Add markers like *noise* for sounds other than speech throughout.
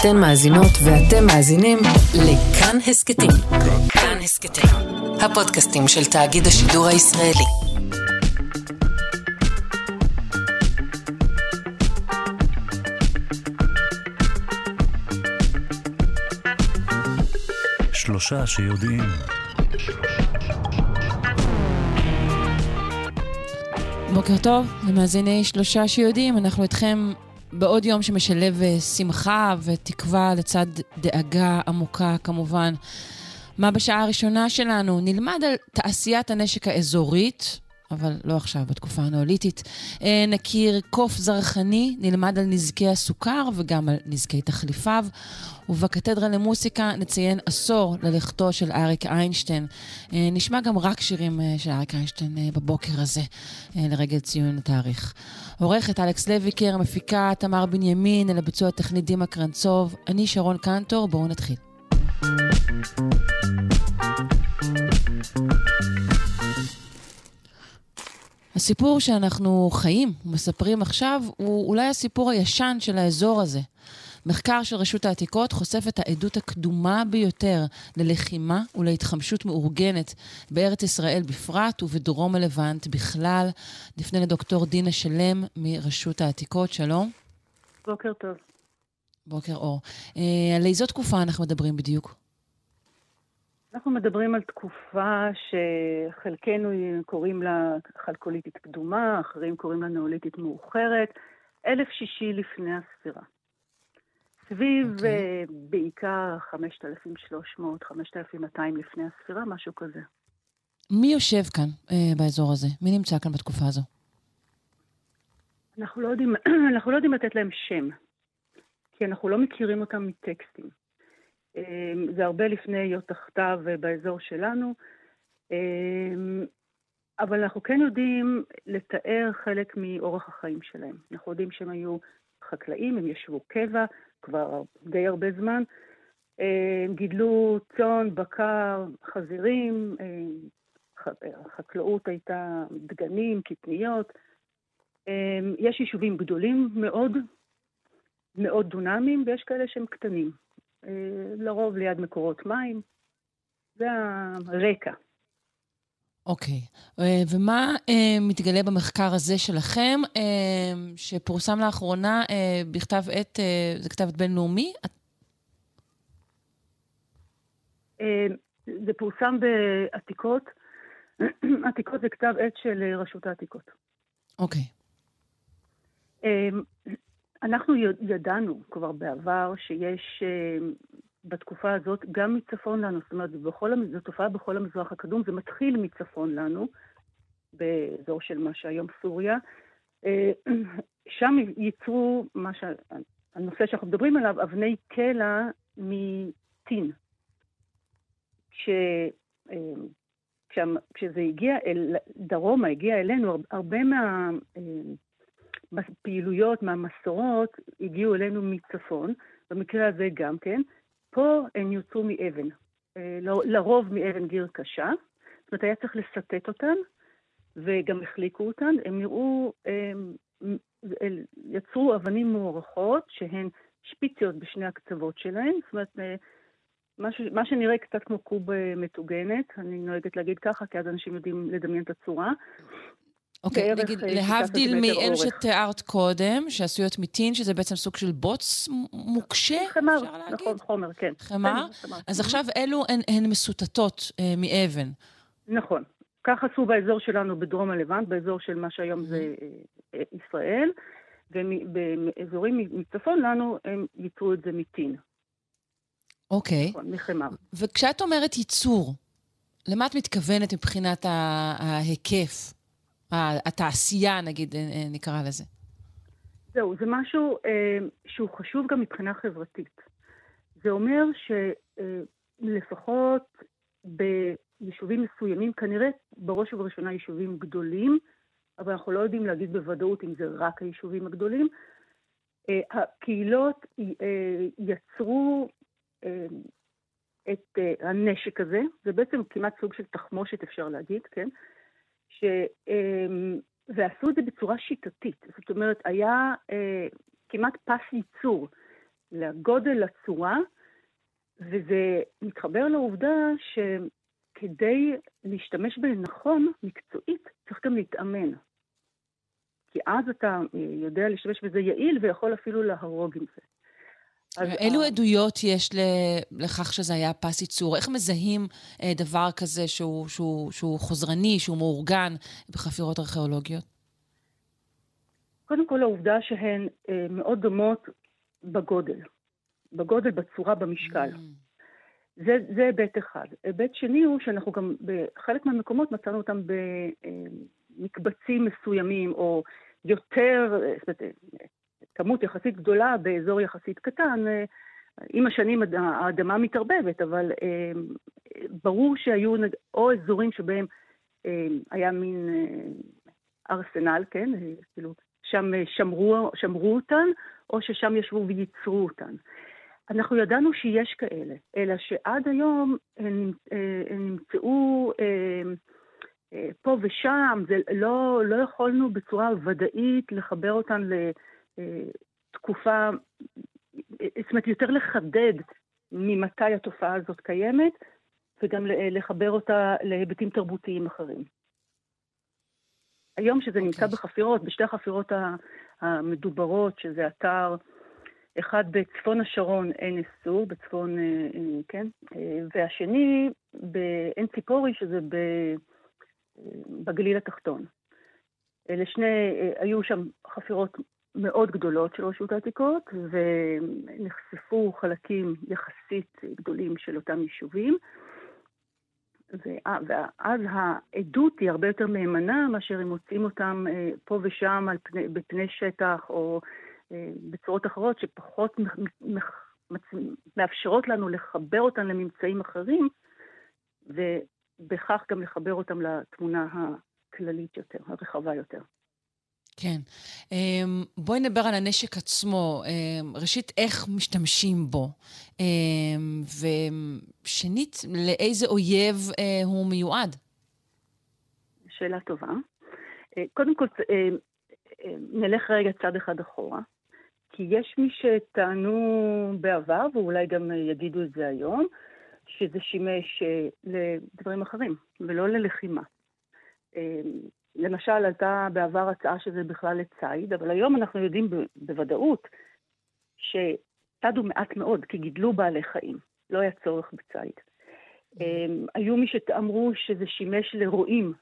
אתן מאזינות ואתם מאזינים לכאן הסכתים. כאן הסכתים, הפודקאסטים של תאגיד השידור הישראלי. שלושה שיודעים. בוקר טוב, למאזיני שלושה שיודעים, אנחנו איתכם בעוד יום שמשלב אה, שמחה ותקווה לצד דאגה עמוקה כמובן. מה בשעה הראשונה שלנו? נלמד על תעשיית הנשק האזורית, אבל לא עכשיו, בתקופה הנאוליתית. אה, נכיר קוף זרחני, נלמד על נזקי הסוכר וגם על נזקי תחליפיו. ובקתדרה למוסיקה נציין עשור ללכתו של אריק איינשטיין. אה, נשמע גם רק שירים אה, של אריק איינשטיין בבוקר הזה, לרגל ציון התאריך. עורכת אלכס לויקר, מפיקה תמר בנימין, אל הביצוע הטכני דימה קרנצוב. אני שרון קנטור, בואו נתחיל. הסיפור שאנחנו חיים ומספרים עכשיו הוא אולי הסיפור הישן של האזור הזה. מחקר של רשות העתיקות חושף את העדות הקדומה ביותר ללחימה ולהתחמשות מאורגנת בארץ ישראל בפרט ובדרום הלבנט בכלל. נפנה לדוקטור דינה שלם מרשות העתיקות, שלום. בוקר טוב. בוקר אור. אה, על איזו תקופה אנחנו מדברים בדיוק? אנחנו מדברים על תקופה שחלקנו קוראים לה חלקוליטית קדומה, אחרים קוראים לה נאוליטית מאוחרת, אלף שישי לפני הספירה. סביב okay. אוקיי. uh, בעיקר 5,300, 5,200 לפני הספירה, משהו כזה. מי יושב כאן uh, באזור הזה? מי נמצא כאן בתקופה הזו? אנחנו לא יודעים, *clears throat* אנחנו לא יודעים לתת להם שם, כי אנחנו לא מכירים אותם מטקסטים. אמ, זה הרבה לפני היות תחתיו באזור שלנו, אמ, אבל אנחנו כן יודעים לתאר חלק מאורח החיים שלהם. אנחנו יודעים שהם היו חקלאים, הם ישבו קבע כבר די הרבה זמן, הם גידלו צאן, בקר, חזירים, החקלאות הייתה דגנים, קטניות. יש יישובים גדולים מאוד, מאוד דונמים, ויש כאלה שהם קטנים. אה, לרוב ליד מקורות מים. זה הרקע. אוקיי. Okay. אה, ומה uh, מתגלה במחקר הזה שלכם, שפורסם לאחרונה בכתב עת, זה כתב עת בינלאומי? זה פורסם בעתיקות. *clears throat* עתיקות זה כתב עת של רשות העתיקות. אוקיי. Okay. אנחנו ידענו כבר בעבר שיש אה, בתקופה הזאת, גם מצפון לנו, זאת אומרת, בכל, זו תופעה בכל המזרח הקדום, זה מתחיל מצפון לנו, באזור של מה שהיום סוריה. אה, שם ייצרו, מה ש... הנושא שאנחנו מדברים עליו, אבני קלע מטין. כש... אה, כשזה הגיע אל דרומה, הגיע אלינו, הרבה מה... פעילויות מהמסורות הגיעו אלינו מצפון, במקרה הזה גם כן. פה הן יוצאו מאבן, אה, לרוב מאבן גיר קשה. זאת אומרת, היה צריך לסטט אותן, וגם החליקו אותן. הם נראו, הם, יצרו אבנים מוערכות, שהן שפיציות בשני הקצוות שלהן. זאת אומרת, אה, מה שנראה קצת כמו קוב אה, מטוגנת, אני נוהגת להגיד ככה, כי אז אנשים יודעים לדמיין את הצורה. אוקיי, okay, נגיד, להבדיל מאלה שתיארת קודם, שעשויות מטין, שזה בעצם סוג של בוץ מוקשה, חמר, אפשר להגיד? נכון, חומר, כן. חמר? כן, אז עכשיו אלו הן, הן מסוטטות אה, מאבן. נכון. כך עשו באזור שלנו בדרום הלבנט, באזור של מה שהיום זה אה, אה, ישראל, ובאזורים מצפון לנו הם ייצרו את זה מטין. אוקיי. נכון, מחמר. וכשאת אומרת ייצור, למה את מתכוונת מבחינת ההיקף? התעשייה, נגיד, אה, אה, נקרא לזה. זהו, זה משהו אה, שהוא חשוב גם מבחינה חברתית. זה אומר שלפחות אה, ביישובים מסוימים, כנראה בראש ובראשונה יישובים גדולים, אבל אנחנו לא יודעים להגיד בוודאות אם זה רק היישובים הגדולים, אה, הקהילות אה, יצרו אה, את אה, הנשק הזה, זה בעצם כמעט סוג של תחמושת אפשר להגיד, כן? ש... אמ, ועשו את זה בצורה שיטתית. זאת אומרת, היה אה, כמעט פס ייצור. לגודל, לצורה, וזה מתחבר לעובדה שכדי להשתמש בהם נכון, מקצועית, צריך גם להתאמן. כי אז אתה יודע להשתמש בזה יעיל ויכול אפילו להרוג עם זה. אילו ה... עדויות יש לכך שזה היה פס ייצור? איך מזהים אה, דבר כזה שהוא, שהוא, שהוא חוזרני, שהוא מאורגן בחפירות ארכיאולוגיות? קודם כל העובדה שהן אה, מאוד דומות בגודל. בגודל, בצורה, במשקל. Mm. זה, זה היבט אחד. היבט שני הוא שאנחנו גם בחלק מהמקומות מצאנו אותם במקבצים מסוימים, או יותר, זאת אומרת, כמות יחסית גדולה באזור יחסית קטן. עם השנים האדמה מתערבבת, אבל אה, ברור שהיו או אזורים שבהם אה, היה מין אה, ארסנל, כן? כאילו, שם שמרו, שמרו אותן, או ששם ישבו וייצרו אותן. אנחנו ידענו שיש כאלה, אלא שעד היום הם, הם נמצאו פה ושם, זה לא, לא יכולנו בצורה ודאית לחבר אותן לתקופה, זאת אומרת, יותר לחדד ממתי התופעה הזאת קיימת, וגם לחבר אותה להיבטים תרבותיים אחרים. היום שזה okay. נמצא אוקיי. בחפירות, בשתי החפירות המדוברות, שזה אתר, אחד בצפון השרון, עין אסור, בצפון, אה, אה, כן, אה, והשני בעין ציפורי, שזה בגליל התחתון. אלה שני, היו שם חפירות מאוד גדולות של רשות העתיקות, ונחשפו חלקים יחסית גדולים של אותם יישובים. ואז העדות היא הרבה יותר מהימנה מאשר אם מוצאים אותם אה, פה ושם פני, בפני שטח או אה, בצורות אחרות שפחות מאפשרות לנו לחבר אותם לממצאים אחרים, ובכך גם לחבר אותם לתמונה הכללית יותר, הרחבה יותר. כן. אמ, בואי נדבר על הנשק עצמו. אמ, ראשית, איך משתמשים בו? אמ, ושנית, לאיזה אויב אה, הוא מיועד? שאלה טובה. אה, קודם כל, אה, נלך רגע צעד אחד אחורה, כי יש מי שטענו בעבר, ואולי גם יגידו את זה היום, שזה שימש לדברים אחרים, ולא ללחימה. למשל, עלתה בעבר הצעה שזה בכלל לציד, אבל היום אנחנו יודעים בוודאות שצדו מעט מאוד, כי גידלו בעלי חיים, לא היה צורך בציד. Mm-hmm. אמ, היו מי שאמרו שזה שימש לרועים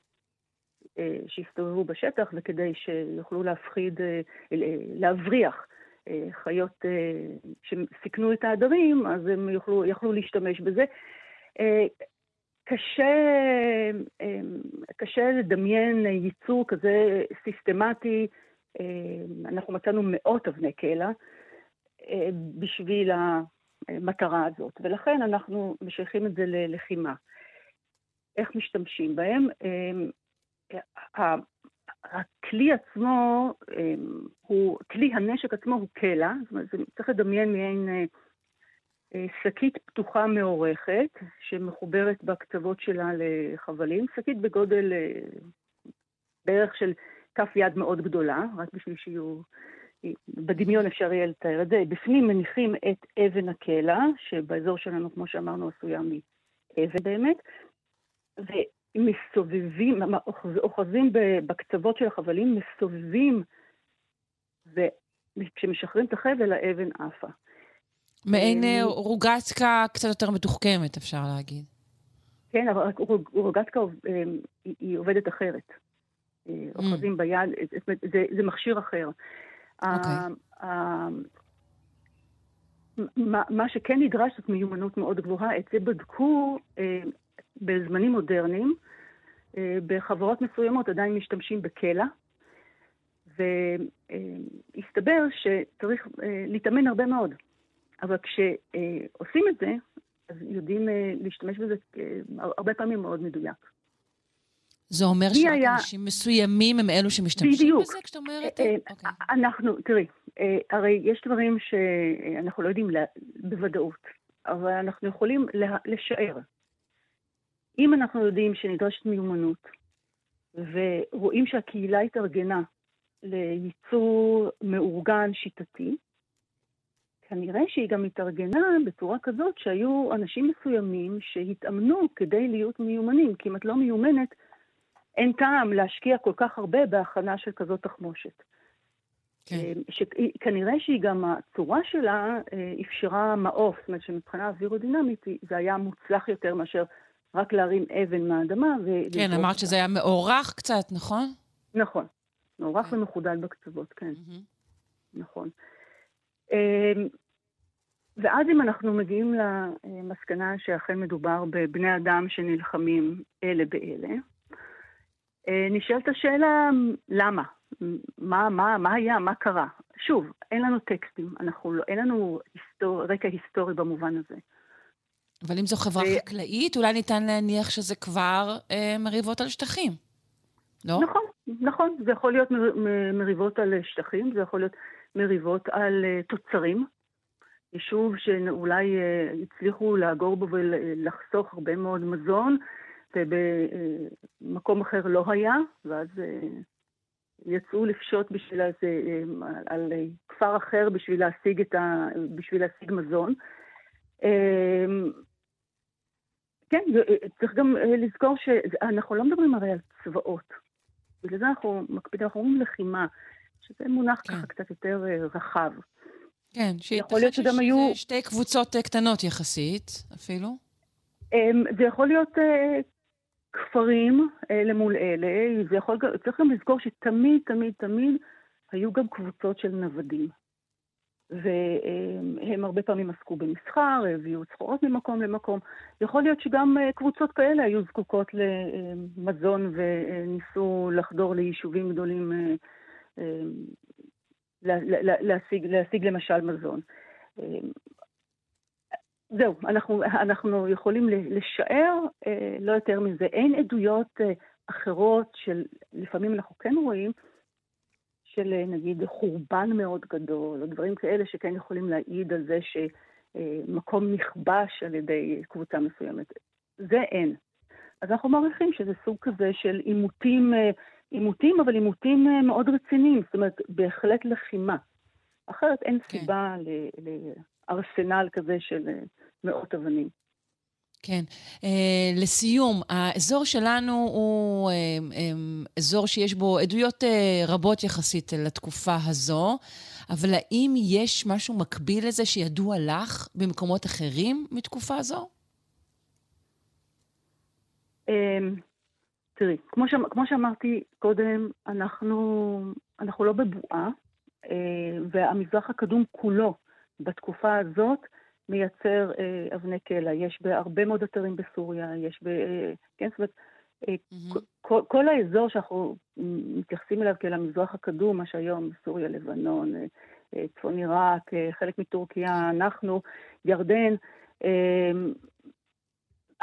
אה, שהסתובבו בשטח, וכדי שיוכלו להפחיד, אה, להבריח אה, חיות שסיכנו את העדרים, אז הם יוכלו, יכלו להשתמש בזה. קשה, אמ, קשה לדמיין ייצור כזה סיסטמטי. אמ, אנחנו מצאנו מאות אבני קלע אה, בשביל המטרה הזאת, ולכן אנחנו משייכים את זה ללחימה. איך משתמשים בהם? אמ, הכלי עצמו, הוא, כלי הנשק עצמו הוא קלע, זאת אומרת, צריך לדמיין מעין אה, שקית פתוחה מעורכת, שמחוברת בקצוות שלה לחבלים, שקית בגודל אה, בערך של כף יד מאוד גדולה, רק בשביל שיהיו... בדמיון אפשר יהיה לתאר את זה. בפנים מניחים את אבן הקלע, שבאזור שלנו, כמו שאמרנו, עשויה מאבן באמת, ומסובבים, אוחזים בקצוות של החבלים, מסובבים, וכשמשחררים את החבל, האבן עפה. מעין אה, רוגצקה קצת יותר מתוחכמת, אפשר להגיד. כן, אבל רוגצקה אה, היא עובדת אחרת. אה, mm. אוחזים ביד, זה, מכשיר אחר. אוקיי. מה, שכן נדרש זאת מיומנות מאוד גבוהה, את זה בדקו בזמנים מודרניים, בחברות מסוימות עדיין משתמשים בקלע, והסתבר שצריך להתאמן הרבה מאוד. אבל כשעושים את זה, אז יודעים אה, להשתמש בזה אה, הרבה פעמים מאוד מדויק. זה אומר שרק היה... אנשים מסוימים הם אלו שמשתמשים בדיוק. בזה כשאת אומרת? אה, אוקיי. אנחנו, תראי, הרי יש דברים שאנחנו לא יודעים בוודאות, אבל אנחנו יכולים לשער. אם אנחנו יודעים שנדרשת מיומנות, ורואים שהקהילה התארגנה לייצור מאורגן שיטתי, כנראה שהיא גם התארגנה בצורה כזאת שהיו אנשים מסוימים שהתאמנו כדי להיות מיומנים, כי אם את לא מיומנת, אין טעם להשקיע כל כך הרבה בהכנה של כזאת תחמושת. כן. אה, כנראה שהיא גם, הצורה שלה אה, אפשרה מעוף, זאת אומרת שמבחינה אווירודינמית זה היה מוצלח יותר מאשר רק להרים אבן מהאדמה. כן, אמרת שזה היה מאורך קצת, נכון? נכון. מאורך כן. ומחודד בקצוות, כן. נכון. אמ, ואז אם אנחנו מגיעים למסקנה שאכן מדובר בבני אדם שנלחמים אלה באלה, אה, נשאלת השאלה, למה? מה, מה, מה היה? מה קרה? שוב, אין לנו טקסטים, אנחנו לא, אין לנו היסטור, רקע היסטורי במובן הזה. אבל אם זו חברה ו... חקלאית, אולי ניתן להניח שזה כבר אה, מריבות על שטחים, לא? נכון, נכון. זה יכול להיות מ- מ- מריבות על שטחים, זה יכול להיות מריבות על uh, תוצרים. יישוב שאולי uh, הצליחו לאגור בו ולחסוך הרבה מאוד מזון, ובמקום אחר לא היה, ואז uh, יצאו לפשוט בשביל uh, על כפר אחר בשביל להשיג, ה, בשביל להשיג מזון. Uh, כן, צריך גם לזכור שאנחנו לא מדברים הרי על צבאות. בגלל זה אנחנו מקפידים, אנחנו אומרים לחימה. שזה מונח כן. ככה קצת יותר אה, רחב. כן, שיכול להיות שגם היו... שתי קבוצות אה, קטנות יחסית, אפילו. אמ, זה יכול להיות אה, כפרים אלה מול אלה, זה יכול, צריך גם לזכור שתמיד, תמיד, תמיד היו גם קבוצות של נוודים. והם הרבה פעמים עסקו במסחר, הביאו סחורות ממקום למקום. יכול להיות שגם קבוצות כאלה היו זקוקות למזון וניסו לחדור ליישובים גדולים אמ, להשיג, להשיג למשל מזון. אמ, זהו, אנחנו, אנחנו יכולים לשער, אה, לא יותר מזה. אין עדויות אה, אחרות של, לפעמים אנחנו כן רואים, של אה, נגיד חורבן מאוד גדול, או דברים כאלה שכן יכולים להעיד על זה שמקום נכבש על ידי קבוצה מסוימת. זה אין. אז אנחנו מעריכים שזה סוג כזה של עימותים עימותים, אבל עימותים אה, מאוד רציניים, זאת אומרת, בהחלט לחימה. אחרת אין כן. סיבה לארסנל כזה של אה, מאות אבנים. כן. Uh, לסיום, האזור שלנו הוא uh, um, אזור שיש בו עדויות uh, רבות יחסית לתקופה הזו, אבל האם יש משהו מקביל לזה שידוע לך במקומות אחרים מתקופה זו? Um, תראי, כמו, ש... כמו שאמרתי קודם, אנחנו, אנחנו לא בבועה, אה, והמזרח הקדום כולו בתקופה הזאת מייצר אה, אבני קלע. יש בהרבה מאוד אתרים בסוריה, יש ב... אה, כן, זאת אומרת, mm-hmm. כל, כל האזור שאנחנו מתייחסים אליו כאל המזרח הקדום, מה שהיום סוריה, לבנון, צפון עיראק, חלק מטורקיה, אנחנו, ירדן,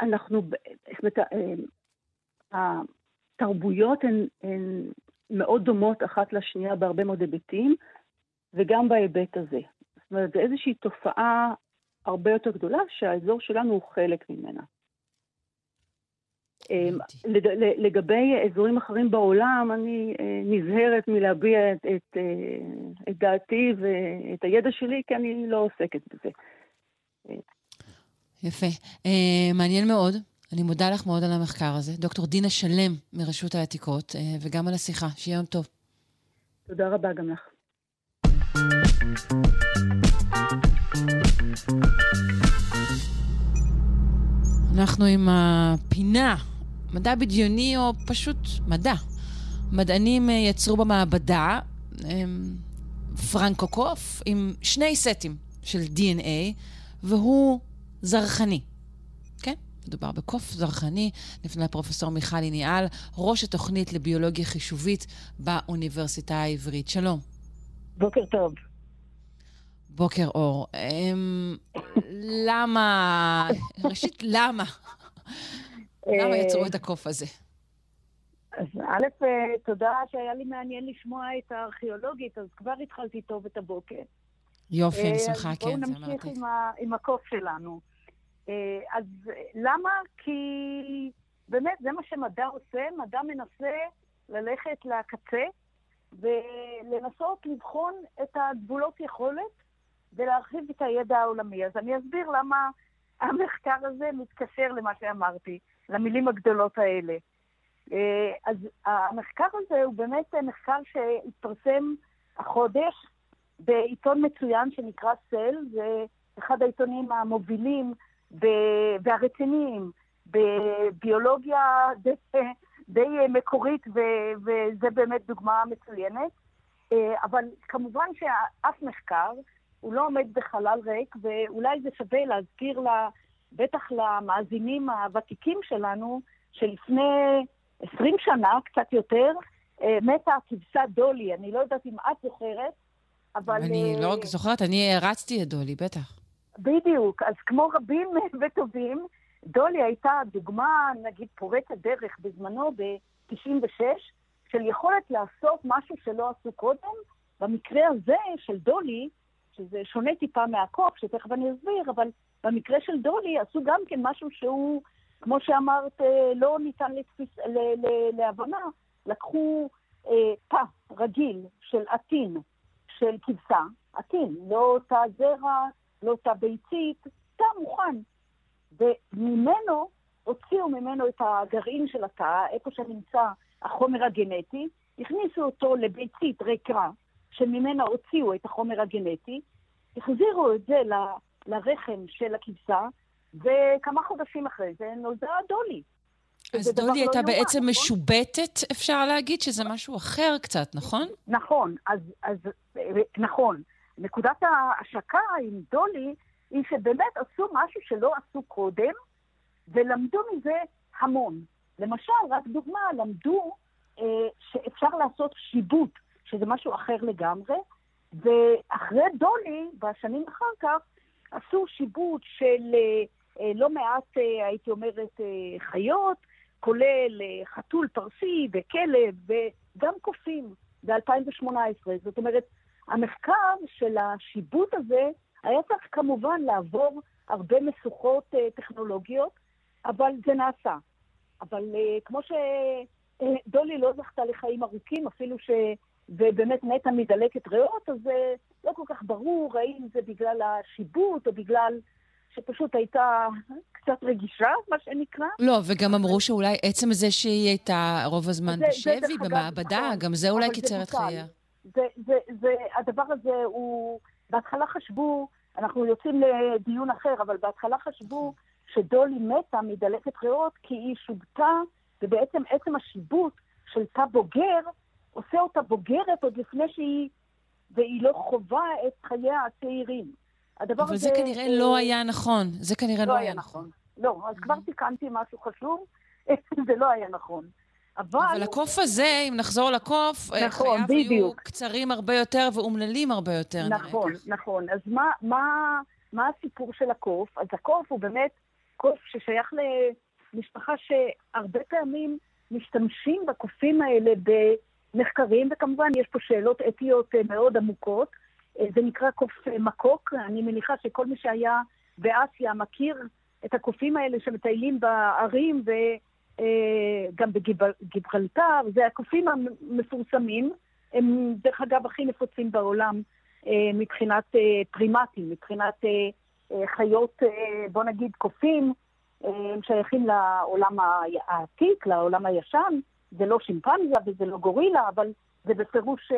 אנחנו, זאת אומרת, התרבויות הן, הן מאוד דומות אחת לשנייה בהרבה מאוד היבטים, וגם בהיבט הזה. זאת אומרת, זו איזושהי תופעה הרבה יותר גדולה שהאזור שלנו הוא חלק ממנה. אמ, לגבי אזורים אחרים בעולם, אני אה, נזהרת מלהביע את, את, אה, את דעתי ואת הידע שלי, כי אני לא עוסקת בזה. יפה. מעניין מאוד. אני מודה לך מאוד על המחקר הזה. דוקטור דינה שלם מרשות העתיקות, אה, וגם על השיחה. שיהיה יום טוב. תודה רבה גם לך. אנחנו עם הפינה, מדע בדיוני או פשוט מדע. מדענים אה, יצרו במעבדה פרנקוקוף עם שני סטים של DNA, והוא זרחני. מדובר בקוף זרחני, לפני הפרופסור מיכלי ניאל, ראש התוכנית לביולוגיה חישובית באוניברסיטה העברית. שלום. בוקר טוב. בוקר אור. אמ, למה, ראשית, למה? למה יצרו את הקוף הזה? אז א', אה, תודה שהיה לי מעניין לשמוע את הארכיאולוגית, אז כבר התחלתי טוב את הבוקר. יופי, אני שמחה, כן, זה מרתק. בואו נמשיך עם הקוף שלנו. אה, אז למה? כי באמת זה מה שמדע עושה, מדע מנסה ללכת לקצה ולנסות לבחון את הגבולות יכולת ולהרחיב את הידע העולמי. אז אני אסביר למה המחקר הזה מתקשר למה שאמרתי, למילים הגדולות האלה. אה, אז המחקר הזה הוא באמת מחקר שהתפרסם החודש בעיתון מצוין שנקרא סל, זה אחד העיתונים המובילים והרציניים בביולוגיה די, די מקורית, וזה באמת דוגמה מצוינת. אה, אבל כמובן שאף מחקר הוא לא עומד בחלל ריק, ואולי זה שווה להזכיר לה, בטח למאזינים הוותיקים שלנו, שלפני 20 שנה, קצת יותר, אה, מתה הכבשה דולי. אני לא יודעת אם את זוכרת, אבל... אני לא רק זוכרת, אני הרצתי את דולי, בטח. בדיוק. אז כמו רבים *laughs* וטובים, דולי הייתה דוגמה, נגיד, פורצת דרך בזמנו, ב-96, של יכולת לעשות משהו שלא עשו קודם. במקרה הזה של דולי, שזה שונה טיפה מהקוף, שתכף אני אסביר, אבל במקרה של דולי עשו גם כן משהו שהוא, כמו שאמרת, אה, לא ניתן לתפיס, ל, ל, להבנה. לקחו אה, תא רגיל של עטין, של כבשה, עטין, לא תא זרע, לא תא ביצית, תא מוכן. וממנו, הוציאו ממנו את הגרעין של התא, איפה שנמצא החומר הגנטי, הכניסו אותו לביצית ריקה, שממנה הוציאו את החומר הגנטי, החזירו את זה ל, לרחם של הכבשה, וכמה חודשים אחרי זה נולדה דולי. אז דולי הייתה לא בעצם נכון? משובטת, אפשר להגיד, שזה משהו אחר קצת, נכון? נכון, אז, אז נכון. נקודת ההשקה עם דולי היא שבאמת עשו משהו שלא עשו קודם, ולמדו מזה המון. למשל, רק דוגמה, למדו אה, שאפשר לעשות שיבוט, שזה משהו אחר לגמרי, ואחרי דולי, בשנים אחר כך, עשו שיבוט של אה, אה, לא מעט, אה, הייתי אומרת, אה, חיות, כולל אה, חתול פרסי וכלב וגם קופים ב-2018. זאת אומרת, המחקר של השיבוט הזה היה צריך כמובן לעבור הרבה משוכות uh, טכנולוגיות, אבל זה נעשה. אבל uh, כמו שדולי לא זכתה לחיים ארוכים, אפילו ש... ובאמת מתה מדלקת ריאות, אז uh, לא כל כך ברור האם זה בגלל השיבוט או בגלל שפשוט הייתה קצת רגישה, מה שנקרא. לא, וגם אמרו שאולי עצם זה שהיא הייתה רוב הזמן זה, בשבי, זה במעבדה, נכון, גם זה אולי קיצר את חייה. זה, זה, זה, הדבר הזה הוא, בהתחלה חשבו, אנחנו יוצאים לדיון אחר, אבל בהתחלה חשבו שדולי מתה מדלקת ריאות כי היא שובתה, ובעצם עצם השיבוט של תא בוגר עושה אותה בוגרת עוד לפני שהיא, והיא לא חווה את חייה הצעירים. הדבר אבל הזה... אבל זה כנראה אה, לא היה נכון. זה כנראה לא, לא היה נכון. נכון. לא, אז כבר תיקנתי משהו חשוב, *laughs* זה לא היה נכון. אבל... אבל הקוף הזה, אם נחזור לקוף, אה, נכון, חייו בדיוק. יהיו קצרים הרבה יותר ואומללים הרבה יותר. נכון, נראה. נכון. אז מה, מה, מה הסיפור של הקוף? אז הקוף הוא באמת קוף ששייך למשפחה שהרבה פעמים משתמשים בקופים האלה במחקרים, וכמובן יש פה שאלות אתיות אה, מאוד עמוקות. אה, זה נקרא קוף מקוק. אני מניחה שכל מי שהיה באסיה מכיר את הקופים האלה שמטיילים בערים, ו... אה, גם בגיברלטר, זה הקופים המפורסמים, הם דרך אגב הכי נפוצים בעולם אה, מבחינת אה, פרימטים, מבחינת חיות, בוא נגיד קופים, הם שייכים לעולם העתיק, לעולם הישן, זה לא שימפנזה וזה לא גורילה, אבל זה בפירוש,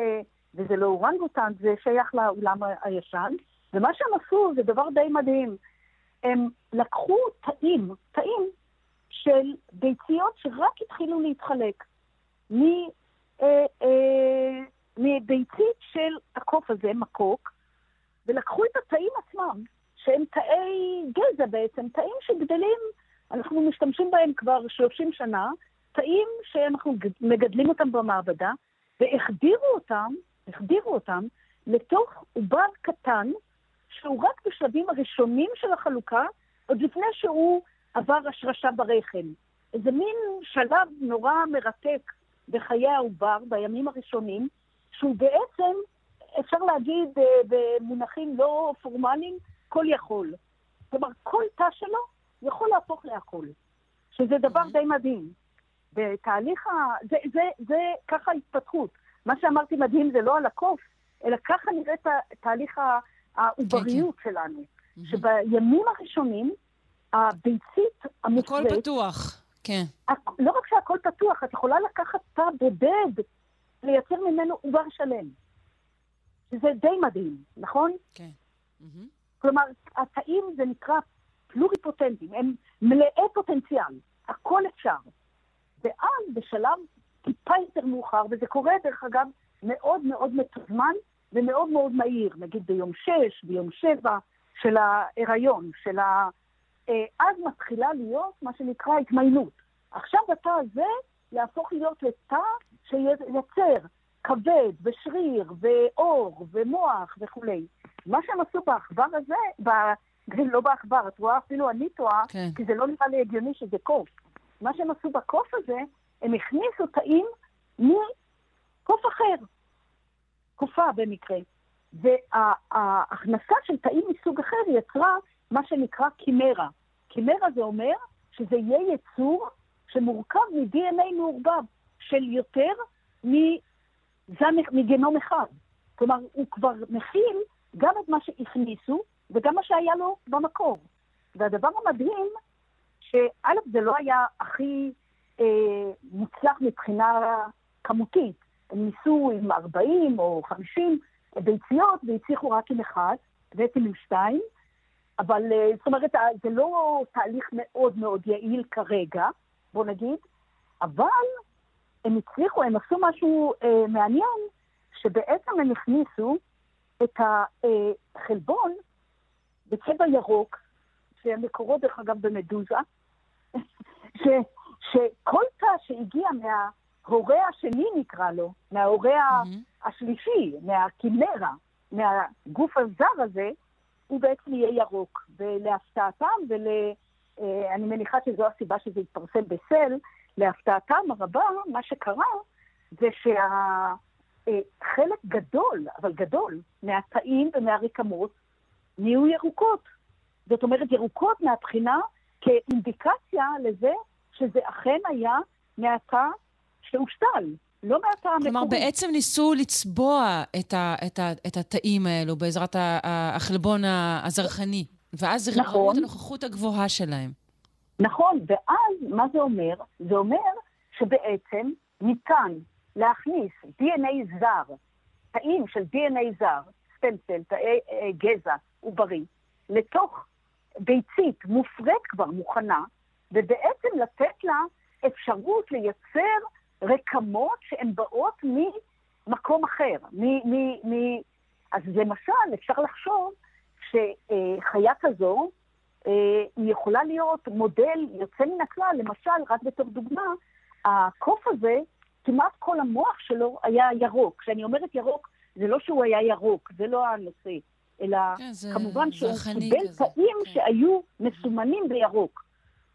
וזה לא אורנגוטן, זה שייך לעולם הישן. ומה שהם עשו זה דבר די מדהים. הם לקחו תאים, תאים של ביציות שרק התחילו להתחלק. אה, אה, מביצית של הקוף הזה, מקוק, ולקחו את התאים עצמם, שהם תאי גזע בעצם, תאים שגדלים, אנחנו משתמשים בהם כבר 30 שנה, תאים שאנחנו מגדלים אותם במעבדה, והחדירו אותם, החדירו אותם לתוך עובר קטן, שהוא רק בשלבים הראשונים של החלוקה, עוד לפני שהוא עבר השרשה ברחם. איזה מין שלב נורא מרתק בחיי העובר, בימים הראשונים, שהוא בעצם, אפשר להגיד אה, במונחים לא פורמליים, כל יכול. כלומר, כל תא שלו יכול להפוך להכל, שזה דבר mm-hmm. די מדהים. בתהליך ה... זה, זה, זה ככה ההתפתחות. מה שאמרתי מדהים זה לא על הקוף, אלא ככה נראה תה, תהליך העובריות שלנו. שבימים הראשונים, הביצית המופרית... הכל פתוח, כן. לא רק שהכל פתוח, את יכולה לקחת תא בודד, לייצר ממנו עובר שלם. שזה די מדהים, נכון? כן. כלומר, התאים זה נקרא פלוריפוטנטים, הם מלאי פוטנציאל, הכל אפשר. ואז בשלב טיפה יותר מאוחר, וזה קורה דרך אגב מאוד מאוד מתוזמן ומאוד מאוד מהיר, נגיד ביום שש, ביום שבע של ההיריון, של ה... אה, אז מתחילה להיות מה שנקרא התמיינות. עכשיו התא הזה יהפוך להיות לתא שייצר כבד ושריר ועור ומוח וכולי. מה שהם עשו בעכבר הזה, ב... *laughs* לא בעכבר, את רואה, אפילו אני טועה, כן. כי זה לא נראה לי הגיוני שזה קוף. מה שהם עשו בקוף הזה, הם הכניסו תאים מקוף אחר, קופה במקרה. וההכנסה של תאים מסוג אחר יצרה מה שנקרא קימרה. קימרה זה אומר שזה יהיה יצור שמורכב מ-DNA מעורבב של יותר מזן, מגנום אחד. כלומר, הוא כבר מכיל גם את מה שהכניסו וגם מה שהיה לו במקור. והדבר המדהים, שא', זה לא היה הכי אה, מוצלח מבחינה כמותית. הם ניסו עם 40 או 50 ביציות והצליחו רק עם אחד, בעצם עם שתיים, אבל אה, זאת אומרת, ה- זה לא תהליך מאוד מאוד יעיל כרגע, בוא נגיד, אבל הם הצליחו, הם עשו משהו אה, מעניין, שבעצם הם הכניסו את החלבון בצבע ירוק, שמקורו דרך אגב במדוזה, *laughs* ש, שכל תא שהגיע מההורה השני נקרא לו, מההורה מהמם. השלישי, מהקימרה, מהגוף הזר הזה, הוא בעצם יהיה ירוק. ולהפתעתם, ואני מניחה שזו הסיבה שזה התפרסם בסל, להפתעתם הרבה, מה שקרה זה שהחלק גדול, אבל גדול, מהתאים ומהרקמות נהיו ירוקות. זאת אומרת, ירוקות מהבחינה כאינדיקציה לזה שזה אכן היה מהתא שהושתל, לא מהתא המקורי. כלומר, בעצם ניסו לצבוע את, ה, את, ה, את התאים האלו בעזרת החלבון הזרחני, ואז נכון. ראו את הנוכחות הגבוהה שלהם. נכון, ואז מה זה אומר? זה אומר שבעצם ניתן להכניס DNA זר, תאים של DNA זר, סטמסל, תאי אה, גזע עוברי, לתוך ביצית מופרית כבר, מוכנה, ובעצם לתת לה אפשרות לייצר רקמות שהן באות ממקום אחר. מ- מ- מ- אז למשל, אפשר לחשוב שחיה כזו, אה, היא יכולה להיות מודל יוצא מן הכלל, למשל, רק בתור דוגמה, הקוף הזה, כמעט כל המוח שלו היה ירוק. כשאני אומרת ירוק, זה לא שהוא היה ירוק, זה לא הנושא, אלא כן, זה כמובן שהוא קיבל כזה, תאים כן. שהיו מסומנים בירוק.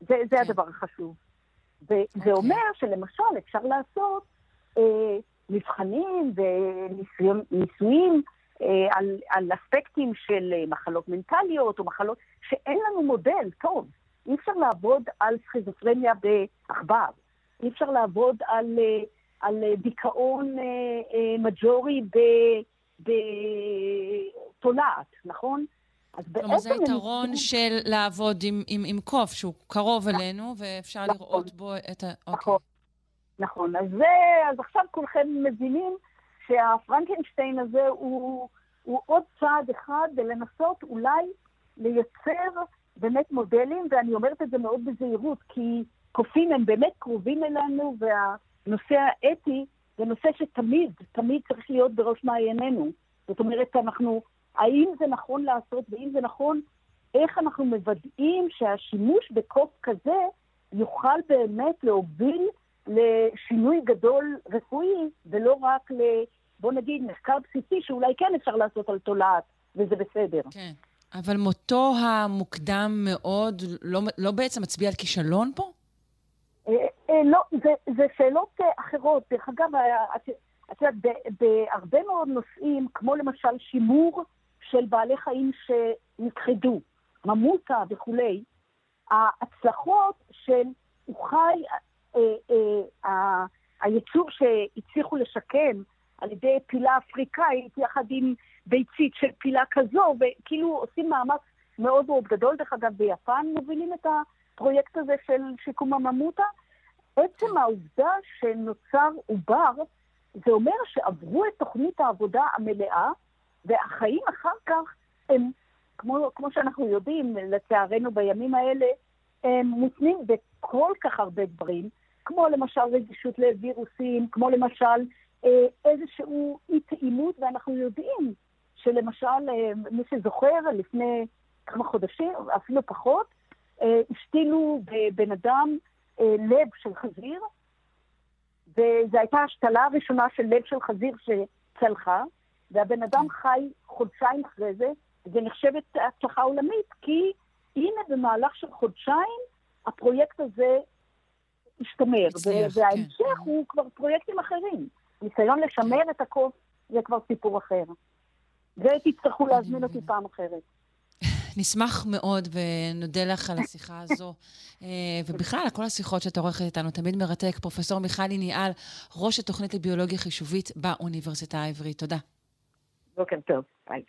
זה, זה כן. הדבר החשוב. וזה אוקיי. אומר שלמשל אפשר לעשות אה, מבחנים וניסויים אה, על, על אספקטים של אה, מחלות מנטליות או מחלות שאין לנו מודל טוב. אי אפשר לעבוד על סכיזופרניה בעכבר, אי אפשר לעבוד על, אה, על דיכאון אה, אה, מג'ורי ב- בתולעת, נכון? כלומר, זה היתרון של לעבוד עם, עם, עם קוף, שהוא קרוב אלינו, ואפשר נכון. לראות בו את ה... אוקיי. נכון. נכון, אז, זה, אז עכשיו כולכם מבינים שהפרנקנשטיין הזה הוא, הוא עוד צעד אחד בלנסות אולי לייצר באמת מודלים, ואני אומרת את זה מאוד בזהירות, כי קופים הם באמת קרובים אלינו, והנושא האתי זה נושא שתמיד, תמיד צריך להיות בראש מעיינינו. זאת אומרת, אנחנו, האם זה נכון לעשות, ואם זה נכון, איך אנחנו מוודאים שהשימוש בקוף כזה יוכל באמת להוביל לשינוי גדול רפואי, ולא רק ל... בוא נגיד, מחקר בסיסי שאולי כן אפשר לעשות על תולעת, וזה בסדר. כן. אבל מותו המוקדם מאוד לא, לא בעצם מצביע על כישלון פה? אה, אה, לא, זה, זה שאלות אה, אחרות. דרך אגב, אה, את את יודעת, בהרבה מאוד נושאים, כמו למשל שימור של בעלי חיים שנכחדו, ממותה וכולי, ההצלחות של הוא חי, אה, אה, היצור שהצליחו לשקם על ידי פילה אפריקאית, יחד עם ביצית של פילה כזו, וכאילו עושים מאמץ מאוד מאוד גדול. דרך אגב, ביפן מובילים את הפרויקט הזה של שיקום הממותה. עצם העובדה שנוצר עובר, זה אומר שעברו את תוכנית העבודה המלאה, והחיים אחר כך הם, כמו, כמו שאנחנו יודעים, לצערנו בימים האלה, הם מותנים בכל כך הרבה דברים, כמו למשל רגישות לווירוסים, כמו למשל אה, איזשהו אי תאימות, ואנחנו יודעים שלמשל, אה, מי שזוכר, לפני כמה חודשים, אפילו פחות, אה, השתילו בבן אדם לב של חזיר, וזו הייתה השתלה הראשונה של לב של חזיר שצלחה, והבן אדם חי חודשיים אחרי זה, ונחשבת הצלחה עולמית, כי הנה במהלך של חודשיים הפרויקט הזה השתמר, וההמשך כן. הוא כבר פרויקטים אחרים. ניסיון לשמר את הקוף זה כבר סיפור אחר. ותצטרכו להזמין אותי פעם אחרת. נשמח מאוד ונודה לך על השיחה הזו. אה, ובכלל, על כל השיחות שאתה עורכת איתנו, תמיד מרתק. פרופ' מיכל ליניאל, ראש התוכנית לביולוגיה חישובית באוניברסיטה העברית. תודה. בוקר טוב, ביי.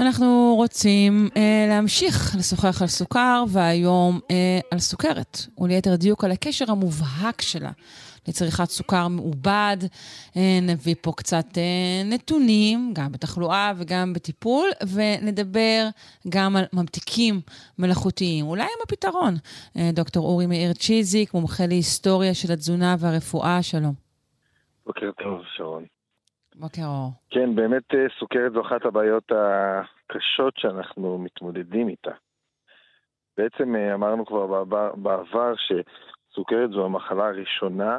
אנחנו רוצים אה, להמשיך לשוחח על סוכר, והיום אה, על סוכרת, וליתר דיוק על הקשר המובהק שלה לצריכת סוכר מעובד. אה, נביא פה קצת אה, נתונים, גם בתחלואה וגם בטיפול, ונדבר גם על ממתיקים מלאכותיים. אולי הם הפתרון. אה, דוקטור אורי מאיר צ'יזיק, מומחה להיסטוריה של התזונה והרפואה, שלום. בוקר טוב, שרון. בוקר אור. כן, באמת סוכרת זו אחת הבעיות הקשות שאנחנו מתמודדים איתה. בעצם אמרנו כבר בעבר שסוכרת זו המחלה הראשונה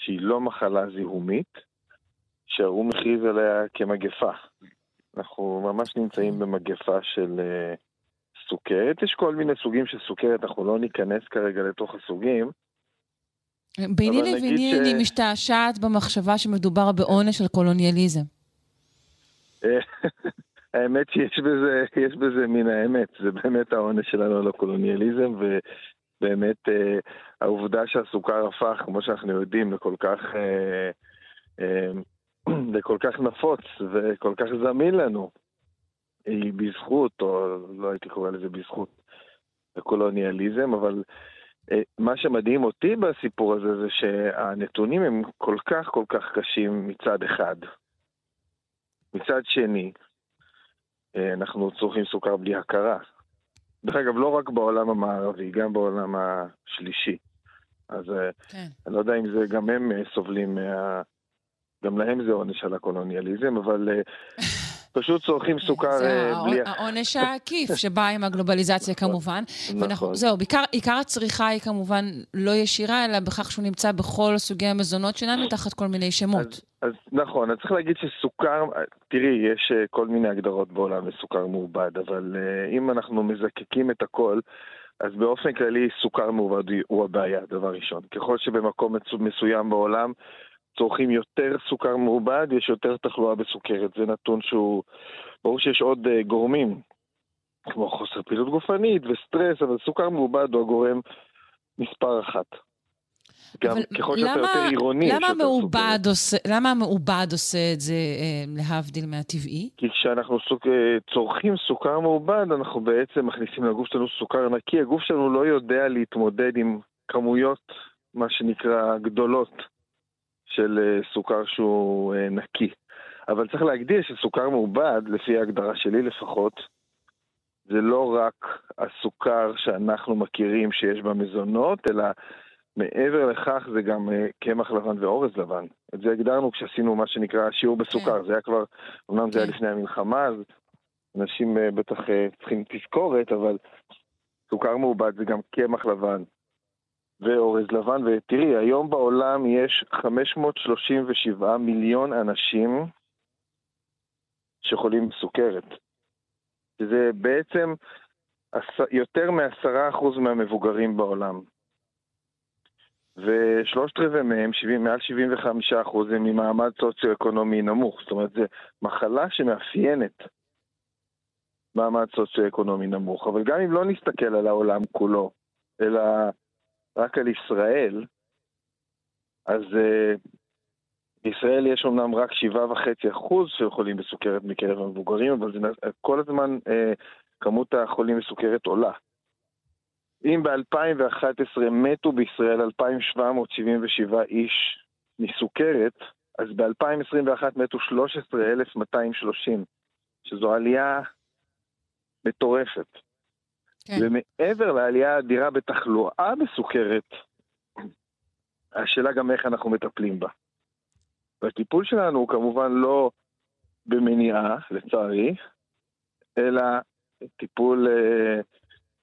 שהיא לא מחלה זיהומית, שהאו"ם מכריז עליה כמגפה. אנחנו ממש נמצאים במגפה של uh, סוכרת. יש כל מיני סוגים של סוכרת, אנחנו לא ניכנס כרגע לתוך הסוגים. ביני לביני ש... אני משתעשעת במחשבה שמדובר בעונש של קולוניאליזם. *laughs* האמת שיש בזה, יש בזה מן האמת, זה באמת העונש שלנו על הקולוניאליזם, באמת אה, העובדה שהסוכר הפך, כמו שאנחנו יודעים, לכל כך, אה, אה, *clears throat* לכל כך נפוץ וכל כך זמין לנו, היא בזכות, או לא הייתי קורא לזה בזכות, הקולוניאליזם, אבל מה שמדהים אותי בסיפור הזה זה שהנתונים הם כל כך כל כך קשים מצד אחד. מצד שני, אנחנו צורכים סוכר בלי הכרה. דרך אגב, לא רק בעולם המערבי, גם בעולם השלישי. אז אה, כן. אני לא יודע אם זה, גם הם אה, סובלים מה... גם להם זה עונש על הקולוניאליזם, אבל אה, *laughs* פשוט צורכים סוכר זה בלי... זה העונש העקיף שבא עם הגלובליזציה נכון, כמובן. נכון. זהו, בעיקר, עיקר הצריכה היא כמובן לא ישירה, אלא בכך שהוא נמצא בכל סוגי המזונות שלנו תחת כל מיני שמות. אז, אז נכון, אז צריך להגיד שסוכר, תראי, יש uh, כל מיני הגדרות בעולם לסוכר מעובד, אבל uh, אם אנחנו מזקקים את הכל, אז באופן כללי סוכר מעובד הוא הבעיה, דבר ראשון. ככל שבמקום מסוים בעולם צורכים יותר סוכר מעובד, יש יותר תחלואה בסוכרת. זה נתון שהוא... ברור שיש עוד uh, גורמים, כמו חוסר פעילות גופנית וסטרס, אבל סוכר מעובד הוא הגורם מספר אחת. גם ככל שאתה יותר עירוני, למה המעובד עושה, למה המעובד עושה את זה אה, להבדיל מהטבעי? כי כשאנחנו סוק, אה, צורכים סוכר מעובד, אנחנו בעצם מכניסים לגוף שלנו סוכר נקי. הגוף שלנו לא יודע להתמודד עם כמויות, מה שנקרא, גדולות של אה, סוכר שהוא אה, נקי. אבל צריך להגדיר שסוכר מעובד, לפי ההגדרה שלי לפחות, זה לא רק הסוכר שאנחנו מכירים שיש במזונות, אלא מעבר לכך זה גם uh, קמח לבן ואורז לבן. את זה הגדרנו כשעשינו מה שנקרא שיעור בסוכר. כן. זה היה כבר, אמנם. זה היה כן. לפני המלחמה, אז אנשים בטח צריכים תזכורת, אבל סוכר מעובד זה גם קמח לבן ואורז לבן. ותראי, היום בעולם יש 537 מיליון אנשים שחולים בסוכרת. שזה בעצם יותר מעשרה אחוז מהמבוגרים בעולם. ושלושת רבעי מהם, 70, מעל 75 אחוז, הם ממעמד סוציו-אקונומי נמוך. זאת אומרת, זו מחלה שמאפיינת מעמד סוציו-אקונומי נמוך. אבל גם אם לא נסתכל על העולם כולו, אלא רק על ישראל, אז uh, בישראל יש אמנם רק 7.5% של חולים בסוכרת מקרב המבוגרים, אבל זה, כל הזמן uh, כמות החולים בסוכרת עולה. אם ב-2011 מתו בישראל 2,777 איש מסוכרת, אז ב-2021 מתו 13,230, שזו עלייה מטורפת. כן. ומעבר לעלייה האדירה בתחלואה בסוכרת, השאלה גם איך אנחנו מטפלים בה. והטיפול שלנו הוא כמובן לא במניעה, לצערי, אלא טיפול, אה,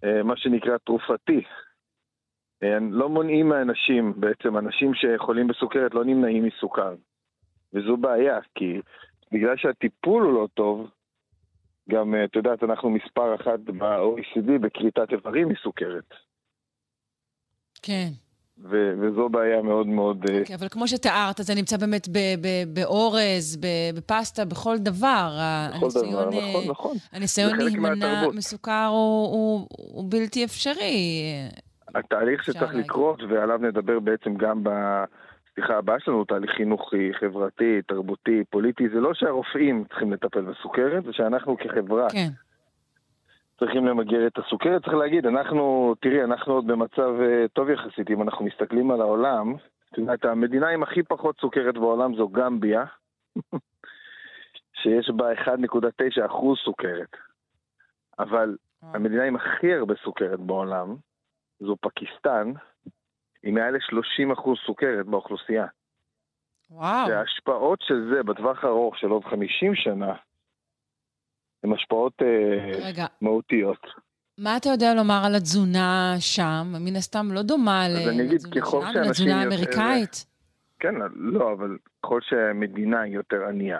אה, מה שנקרא תרופתי. אה, לא מונעים מאנשים, בעצם אנשים שחולים בסוכרת לא נמנעים מסוכר. וזו בעיה, כי בגלל שהטיפול הוא לא טוב, גם, את יודעת, אנחנו מספר אחת ב-OECD בכריתת איברים מסוכרת. כן. ו- וזו בעיה מאוד מאוד... Okay, אוקיי, אבל כמו שתיארת, זה נמצא באמת באורז, בפסטה, בכל דבר. בכל הניסיון, דבר, נכון, נכון. הניסיון להימנע מסוכר הוא, הוא, הוא בלתי אפשרי. התהליך שצריך לקרות, ועליו נדבר בעצם גם בשיחה הבאה שלנו, תהליך חינוכי, חברתי, תרבותי, פוליטי, זה לא שהרופאים צריכים לטפל בסוכרת, זה שאנחנו כחברה... כן. צריכים למגר את הסוכרת. צריך להגיד, אנחנו, תראי, אנחנו עוד במצב uh, טוב יחסית, אם אנחנו מסתכלים על העולם, את יודעת, המדינה עם הכי פחות סוכרת בעולם זו גמביה, *laughs* שיש בה 1.9 אחוז סוכרת. אבל אה. המדינה עם הכי הרבה סוכרת בעולם זו פקיסטן, עם מעל ל-30 אחוז סוכרת באוכלוסייה. וואו. וההשפעות של זה בטווח הארוך של עוד 50 שנה, הן השפעות אה, רגע. מהותיות. מה אתה יודע לומר על התזונה שם? מן הסתם לא דומה לתזונה האמריקאית. כן, לא, אבל ככל שהמדינה יותר ענייה,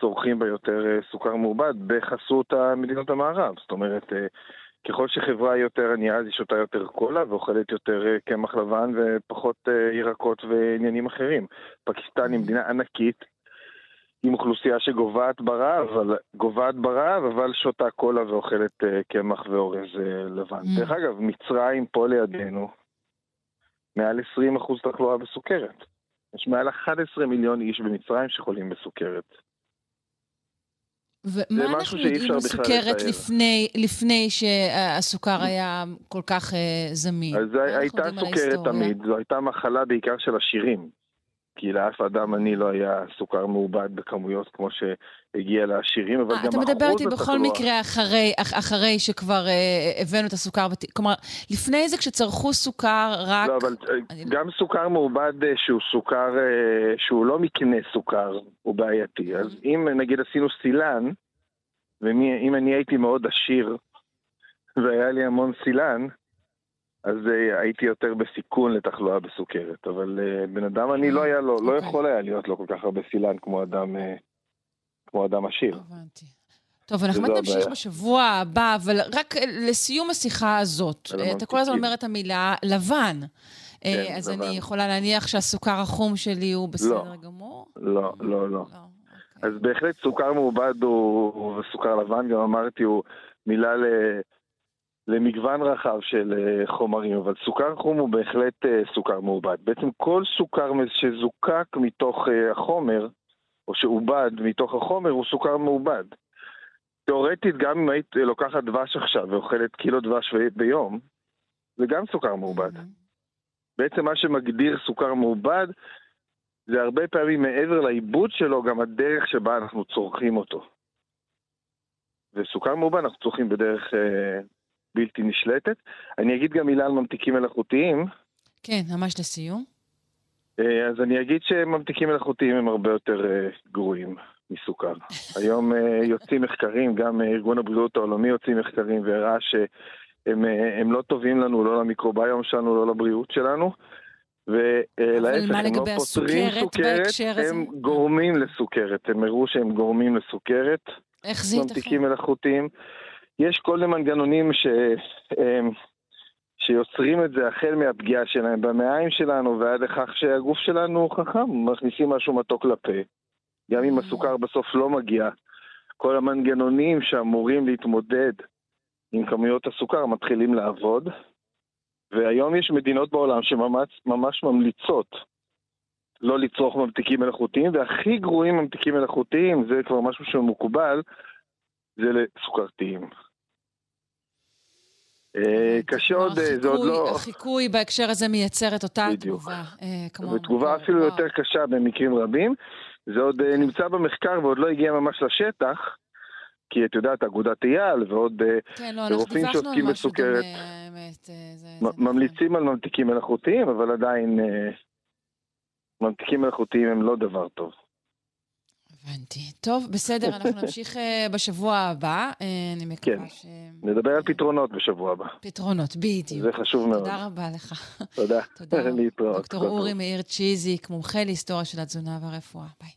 צורכים בה יותר אה, סוכר מעובד בחסות מדינות המערב. זאת אומרת, אה, ככל שחברה יותר ענייה, אז היא שותה יותר קולה ואוכלת יותר קמח לבן ופחות ירקות ועניינים אחרים. פקיסטן היא מדינה ענקית, עם אוכלוסייה שגוועת ברעב, אבל, גוועת ברעב, אבל שותה קולה ואוכלת uh, קמח ואורז לבן. Mm. דרך אגב, מצרים פה לידינו, מעל 20% אחוז תחלואה בסוכרת. יש מעל 11 מיליון איש במצרים שחולים בסוכרת. ומה אנחנו יודעים על סוכרת לפני, לפני שהסוכר היה כל כך uh, זמין? אז הייתה סוכרת תמיד, זו הייתה מחלה בעיקר של עשירים. כי לאף אדם עני לא היה סוכר מעובד בכמויות כמו שהגיע לעשירים, אבל 아, אה, גם אחוז... אתה מדבר איתי בכל מקרה אחרי, אחרי שכבר אה, הבאנו את הסוכר, כלומר, לפני זה כשצרכו סוכר רק... לא, אבל אה, אני... גם סוכר מעובד אה, שהוא סוכר, שהוא לא מקנה סוכר, הוא בעייתי. אז אם נגיד עשינו סילן, ואם אני הייתי מאוד עשיר, והיה לי המון סילן, אז uh, הייתי יותר בסיכון לתחלואה בסוכרת. אבל uh, בן אדם עני לא היה לו. לא אוקיי. יכול היה להיות לו כל כך הרבה סילן כמו אדם, uh, כמו אדם עשיר. הבנתי. טוב, אנחנו באמת נמשיך בשבוע הבא, אבל רק לסיום השיחה הזאת, אתה כל הזמן אומר את המילה לבן. כן, אז. אני יכולה להניח שהסוכר החום שלי הוא בסדר לא, גמור? לא, לא, לא. לא. אוקיי. אז בהחלט סוכר מעובד הוא, הוא סוכר לבן, גם אמרתי, הוא מילה ל... למגוון רחב של אה, חומרים, אבל סוכר חום הוא בהחלט אה, סוכר מעובד. בעצם כל סוכר שזוקק מתוך אה, החומר, או שעובד מתוך החומר, הוא סוכר מעובד. תאורטית, גם אם היית לוקחת דבש עכשיו ואוכלת קילו דבש ביום, זה גם סוכר מעובד. Mm-hmm. בעצם מה שמגדיר סוכר מעובד זה הרבה פעמים מעבר לעיבוד שלו, גם הדרך שבה אנחנו צורכים אותו. וסוכר מעובד אנחנו צורכים בדרך אה, בלתי נשלטת. אני אגיד גם מילה על ממתיקים מלאכותיים. כן, ממש לסיום. אה, אז אני אגיד שממתיקים מלאכותיים הם הרבה יותר אה, גרועים מסוכר. *laughs* היום אה, יוצאים מחקרים, גם ארגון הבריאות העולמי יוצאים מחקרים והראה שהם לא טובים לנו, לא למיקרוביום שלנו, לא לבריאות שלנו. ולהפך, הם לא פותרים סוכרת, הם גורמים לסוכרת. הם הראו שהם גורמים לסוכרת. איך זה ייתכן? ממתיקים מלאכותיים. יש כל מיני מנגנונים ש... אמ, שיוצרים את זה החל מהפגיעה שלהם במעיים שלנו ועד לכך שהגוף שלנו חכם, מכניסים משהו מתוק לפה. גם אם. הסוכר בסוף לא מגיע כל המנגנונים שאמורים להתמודד עם כמויות הסוכר מתחילים לעבוד, והיום יש מדינות בעולם שממש ממליצות לא לצרוך ממתיקים מלאכותיים, והכי גרועים ממתיקים מלאכותיים, זה כבר משהו שמקובל, זה לסוכרתיים. אה, קשה עוד, אה, זה עוד לא... החיקוי בהקשר הזה מייצר את אותה תגובה. אה, ותגובה אפילו יותר קשה במקרים רבים. זה עוד נמצא במחקר ועוד לא הגיע ממש לשטח, כי את יודעת, אגודת אייל ועוד כן, לא, רופאים שעוסקים בסוכרת, ממליצים על ממתיקים מלאכותיים, אבל עדיין ממתיקים מלאכותיים הם לא דבר טוב. הבנתי. טוב, בסדר, *laughs* אנחנו נמשיך uh, בשבוע הבא. Uh, אני מקווה כן. ש... נדבר על פתרונות בשבוע הבא. פתרונות, בדיוק. זה חשוב מאוד. תודה רבה לך. *laughs* תודה. *laughs* תודה. להתראות. דוקטור אורי מאיר צ'יזיק, מומחה להיסטוריה של התזונה והרפואה. ביי.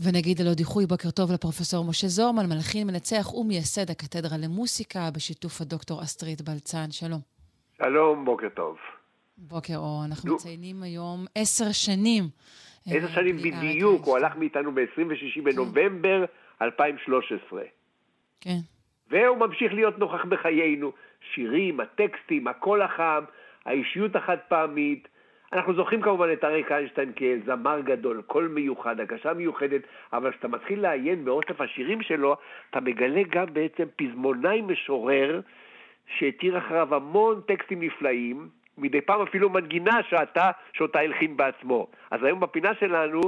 ונגיד על עוד דיחוי בוקר טוב לפרופסור משה זורמן, מלחין מנצח ומייסד הקתדרה למוסיקה, בשיתוף הדוקטור אסטרית בלצן. שלום. שלום, בוקר טוב. בוקר אור, אנחנו דו... מציינים היום עשר שנים. אה, עשר שנים בדיוק, הוא הלך מאיתנו ב-26 כן. בנובמבר 2013. כן. והוא ממשיך להיות נוכח בחיינו. שירים, הטקסטים, הקול החם, האישיות החד פעמית, אנחנו זוכרים כמובן את אריק איינשטיין כזמר גדול, קול מיוחד, הגשה מיוחדת, אבל כשאתה מתחיל לעיין באוסף השירים שלו, אתה מגלה גם בעצם פזמונאי משורר שהתיר אחריו המון טקסטים נפלאים, מדי פעם אפילו מנגינה שאתה, שאותה הלחין בעצמו. אז היום בפינה שלנו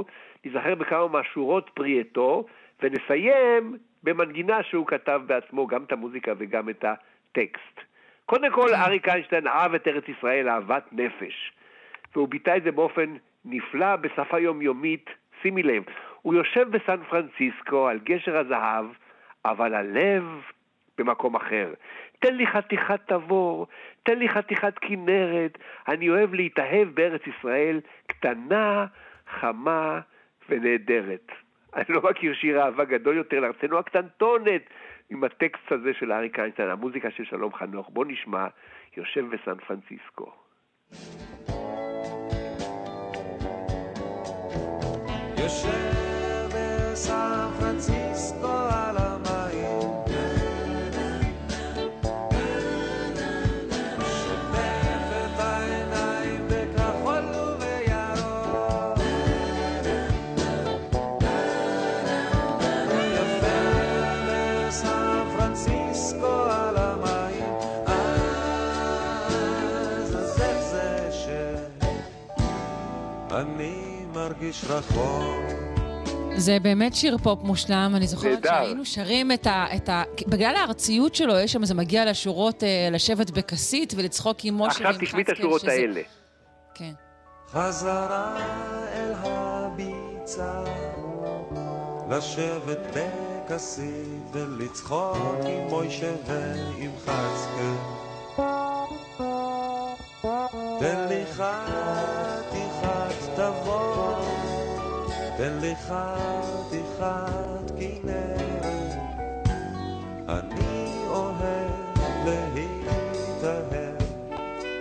ניזכר בכמה מהשורות פרי עטו, ונסיים במנגינה שהוא כתב בעצמו, גם את המוזיקה וגם את הטקסט. קודם כל, אריק איינשטיין אהב את ארץ ישראל אהבת נפש. והוא ביטא את זה באופן נפלא בשפה יומיומית. שימי לב, הוא יושב בסן פרנסיסקו על גשר הזהב, אבל הלב במקום אחר. תן לי חתיכת תבור, תן לי חתיכת כנרת, אני אוהב להתאהב בארץ ישראל, קטנה, חמה ונהדרת. אני לא מכיר שיר אהבה גדול יותר לארצנו הקטנטונת עם הטקסט הזה של אריק איינשטיין, המוזיקה של שלום חנוך. בוא נשמע, יושב בסן פרנסיסקו. יושב מרגיש רחוק. זה באמת שיר פופ מושלם, אני זוכרת שהיינו שרים את ה, את ה... בגלל הארציות שלו, יש שם, זה מגיע לשורות אה, לשבת בכסית ולצחוק עם משה עכשיו תשמעי את השורות שזה... האלה. כן. חזרה אל הביצה, לשבת בכסית ולצחוק עם מוישה ועם חצקה. תן לי חתיכת תן לי חתיכת כנרת, אני אוהב להתאהב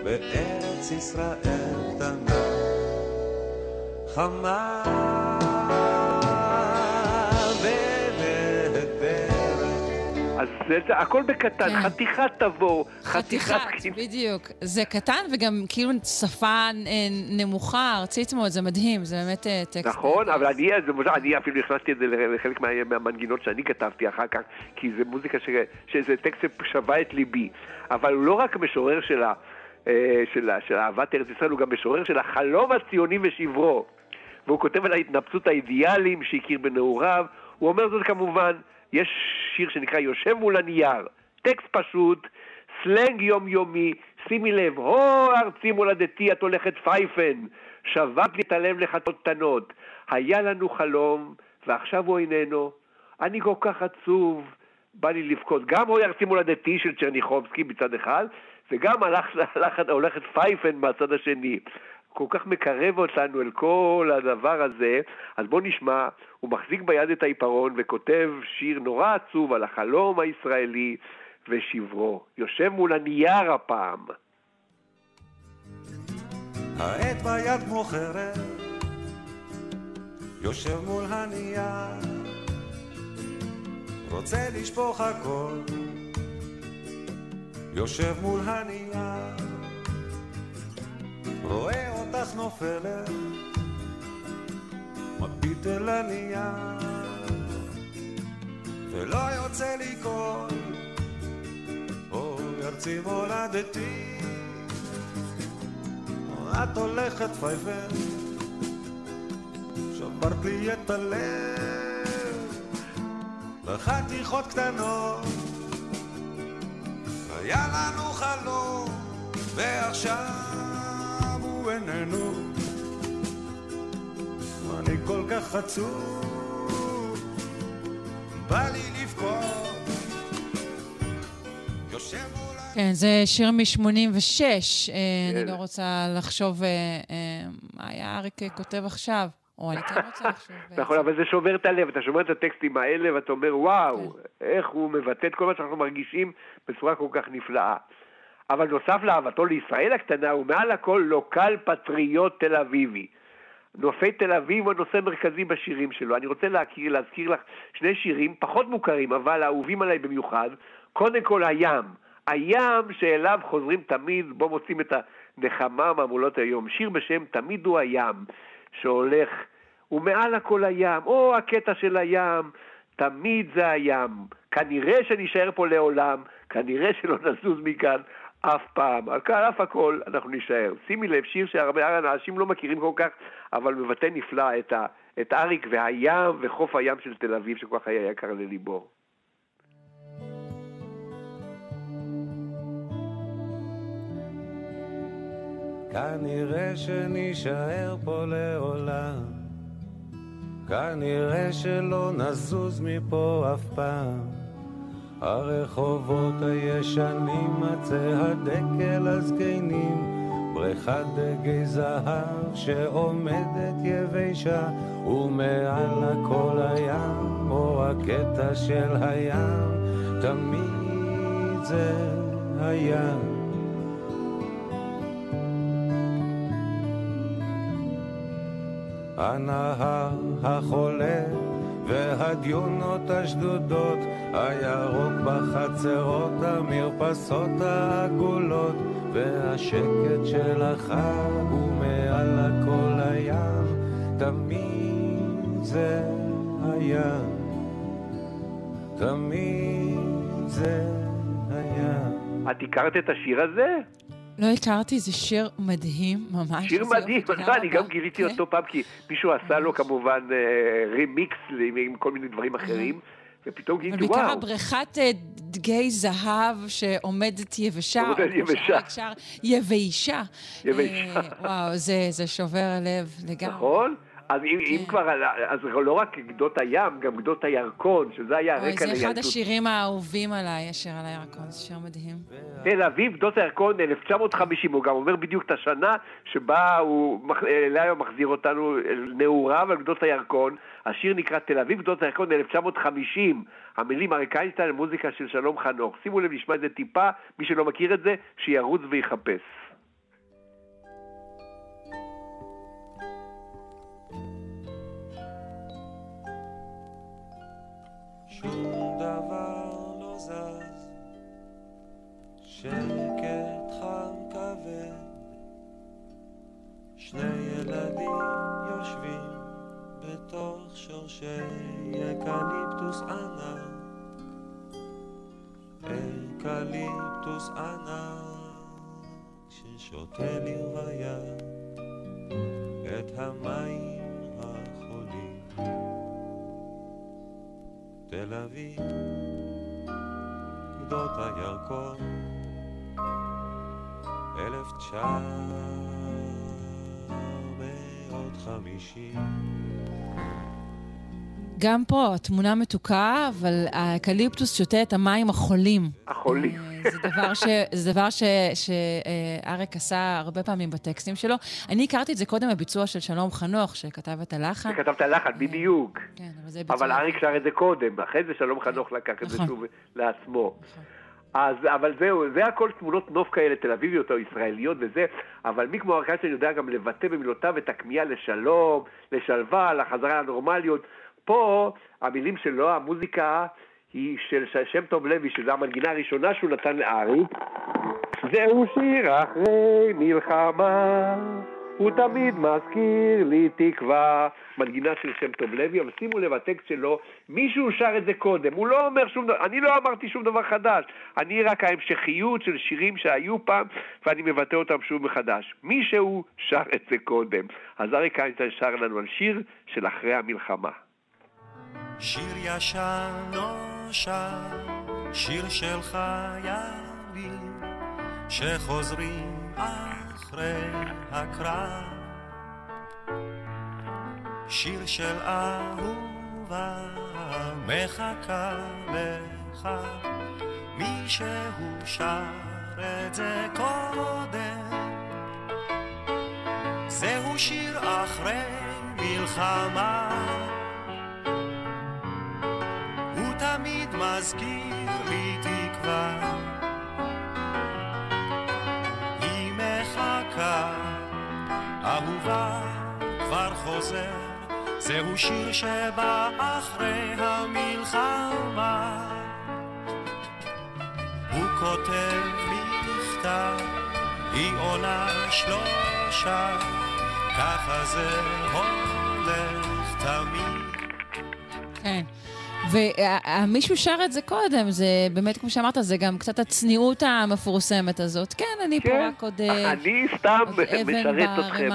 בארץ ישראל קטנה, חמה זה, זה הכל בקטן, כן. חתיכת תבור, חתיכת... חתיכת, בדיוק. זה קטן וגם כאילו שפה אה, נמוכה, ארצית מאוד, זה מדהים, זה באמת אה, טקסט. נכון, אבל אני, זה מוזר, אני אפילו הכנסתי את זה לחלק מה, מהמנגינות שאני כתבתי אחר כך, כי זה מוזיקה ש, שזה טקסט ששווה את ליבי. אבל הוא לא רק משורר של, ה, אה, של, של אהבת ארץ ישראל, הוא גם משורר של החלום הציוני ושברו. והוא כותב על ההתנפצות האידיאליים שהכיר בנעוריו, הוא אומר זאת כמובן יש שיר שנקרא יושב מול הנייר, טקסט פשוט, סלנג יומיומי, שימי לב, הו ארצי מולדתי את הולכת פייפן, שברת לי את הלב לחתיכות קטנות, היה לנו חלום ועכשיו הוא איננו, אני כל כך עצוב, בא לי לבכות, גם הו ארצי מולדתי של צ'רניחובסקי מצד אחד, וגם הלך, הולכת פייפן מהצד השני. כל כך מקרב אותנו אל כל הדבר הזה, אז בואו נשמע, הוא מחזיק ביד את העיפרון וכותב שיר נורא עצוב על החלום הישראלי ושברו. יושב מול הנייר הפעם. העט ביד כמו חרב, יושב מול הנייר, רוצה לשפוך הכל, יושב מול הנייר, רואה אותך נופלת, מביט אל הנייר, ולא יוצא לי קול, אוי ארצי מולדתי. את הולכת פייפן, שברת לי את הלב, לחתיכות קטנות, היה לנו חלום, ועכשיו הוא איננו. אני כל כך עצוב, בא לי לבכות, יושב מול... כן, זה שיר מ-86. אני כן. לא רוצה לחשוב אה, אה, מה היה אריק כותב עכשיו. או אני כן רוצה לחשוב. *laughs* נכון, אבל זה שובר את הלב, אתה שומע את הטקסטים האלה ואתה אומר, וואו, איך הוא מבטא את כל מה שאנחנו מרגישים בצורה כל כך נפלאה. אבל נוסף לאהבתו לישראל הקטנה, הוא מעל הכל לוקל פטריוט תל אביבי. נופי תל אביב הוא נושא מרכזי בשירים שלו. אני רוצה להכיר, להזכיר לך שני שירים פחות מוכרים, אבל אהובים עליי במיוחד. קודם כל הים. הים שאליו חוזרים תמיד, בו מוצאים את הנחמה מהמולות היום. שיר בשם תמיד הוא הים, שהולך, ומעל הכל הים, או הקטע של הים, תמיד זה הים. כנראה שנישאר פה לעולם, כנראה שלא נזוז מכאן אף פעם. על על אף הכל אנחנו נישאר. שימי לב, שיר שהרבה אנשים לא מכירים כל כך, אבל מבטא נפלא את, ה, את אריק והים וחוף הים של תל אביב, שכל כך היה יקר לליבו. כנראה שנישאר פה לעולם, כנראה שלא נזוז מפה אף פעם. הרחובות הישנים, עצי הדקל הזקנים, בריכת דגי זהב שעומדת יבשה, ומעל הכל הים, או הקטע של הים, תמיד זה הים. הנהר החולה והדיונות השדודות, הירוק בחצרות, המרפסות העגולות, והשקט של החג ומעל הכל הים, תמיד זה הים, תמיד זה הים. את הכרת את השיר הזה? לא הכרתי, זה שיר מדהים, ממש. שיר איזה מדהים, *laughs* אני. גם גיליתי כן. אותו פעם, כי מישהו עשה לו כמובן אה, רימיקס עם- עם כל מיני דברים אחרים, ופתאום אבל גיליתי, וואו, הבריכת אה, דגי זהב שעומדת יבשה. עומדת יבשה. יבשה. יבשה. אה, וואו, זה זה שובר הלב לגמרי. נכון? אז אם, אם כן. כבר, על- אז לא רק גדות הים, גם גדות הירקון, שזה היה אוי, הרקע זה אחד לילדות. השירים האהובים עליי, השיר על הירקון, זה שיר מדהים. תל אביב, גדות הירקון, 1950, הוא גם אומר בדיוק את השנה שבה הוא, מח- אליה הוא מחזיר אותנו נעוריו על גדות הירקון. השיר נקרא תל אביב, גדות הירקון, 1950. המילים אריק איינשטיין, מוזיקה של שלום חנוך. שימו לב, נשמע את זה טיפה, מי שלא מכיר את זה, שירוץ ויחפש. שום דבר לא זז, שקט חם כבד, שני ילדים יושבים בתוך שורשי אקליפטוס ענק, אקליפטוס ענק, ששותה לרוויה את המים החולים. תל אביב, גדות הירקון, אלף תשע מאות חמישים. גם פה התמונה מתוקה, אבל האקליפטוס שותה את המים החולים. החולים. זה דבר, ש, זה דבר ש, שאריק עשה הרבה פעמים בטקסטים שלו. אני הכרתי את זה קודם בביצוע של שלום חנוך, שכתב את הלחן. שכתבת לחן, בדיוק. כן, אבל זה ביצוע... אבל אריק שר את זה קודם, אחרי זה שלום חנוך לקח את זה נכון. שוב לעצמו. נכון. אז, אבל זהו, זה הכל תמונות נוף כאלה, תל אביביות או ישראליות וזה, אבל מי כמו ארכייסטיין יודע גם לבטא במילותיו את הכמיהה לשלום, לשלווה, לחזרה לנורמליות. פה המילים שלו, המוזיקה היא של שם טוב לוי, שזו המנגינה הראשונה שהוא נתן לאריק. זהו שיר אחרי מלחמה. הוא תמיד מזכיר לי תקווה. מנגינה של שם טוב לוי, אבל שימו לב, הטקסט שלו, מישהו שר את זה קודם, הוא לא אומר שום דבר, אני לא אמרתי שום דבר חדש, אני רק ההמשכיות של שירים שהיו פעם, ואני מבטא אותם שוב מחדש. מישהו שר את זה קודם. אז אריק איינשטיין שר לנו על שיר של אחרי המלחמה. שיר ישן נושר, שיר של חיילים שחוזרים אחרי הקרב. שיר של אהובה מחכה לך, מישהו שר את זה קודם. זהו שיר אחרי מלחמה, תמיד מזכיר לי תקווה. אהובה כבר חוזר, זהו שיר שבא אחרי המלחמה. הוא כותב מכתב, היא עונה שלושה, ככה זה הולך תמיד. כן. ומישהו שר את זה קודם, זה באמת, כמו שאמרת, זה גם קצת הצניעות המפורסמת הזאת. כן, אני פה כן, רק עוד אה, אני סתם משרת אתכם.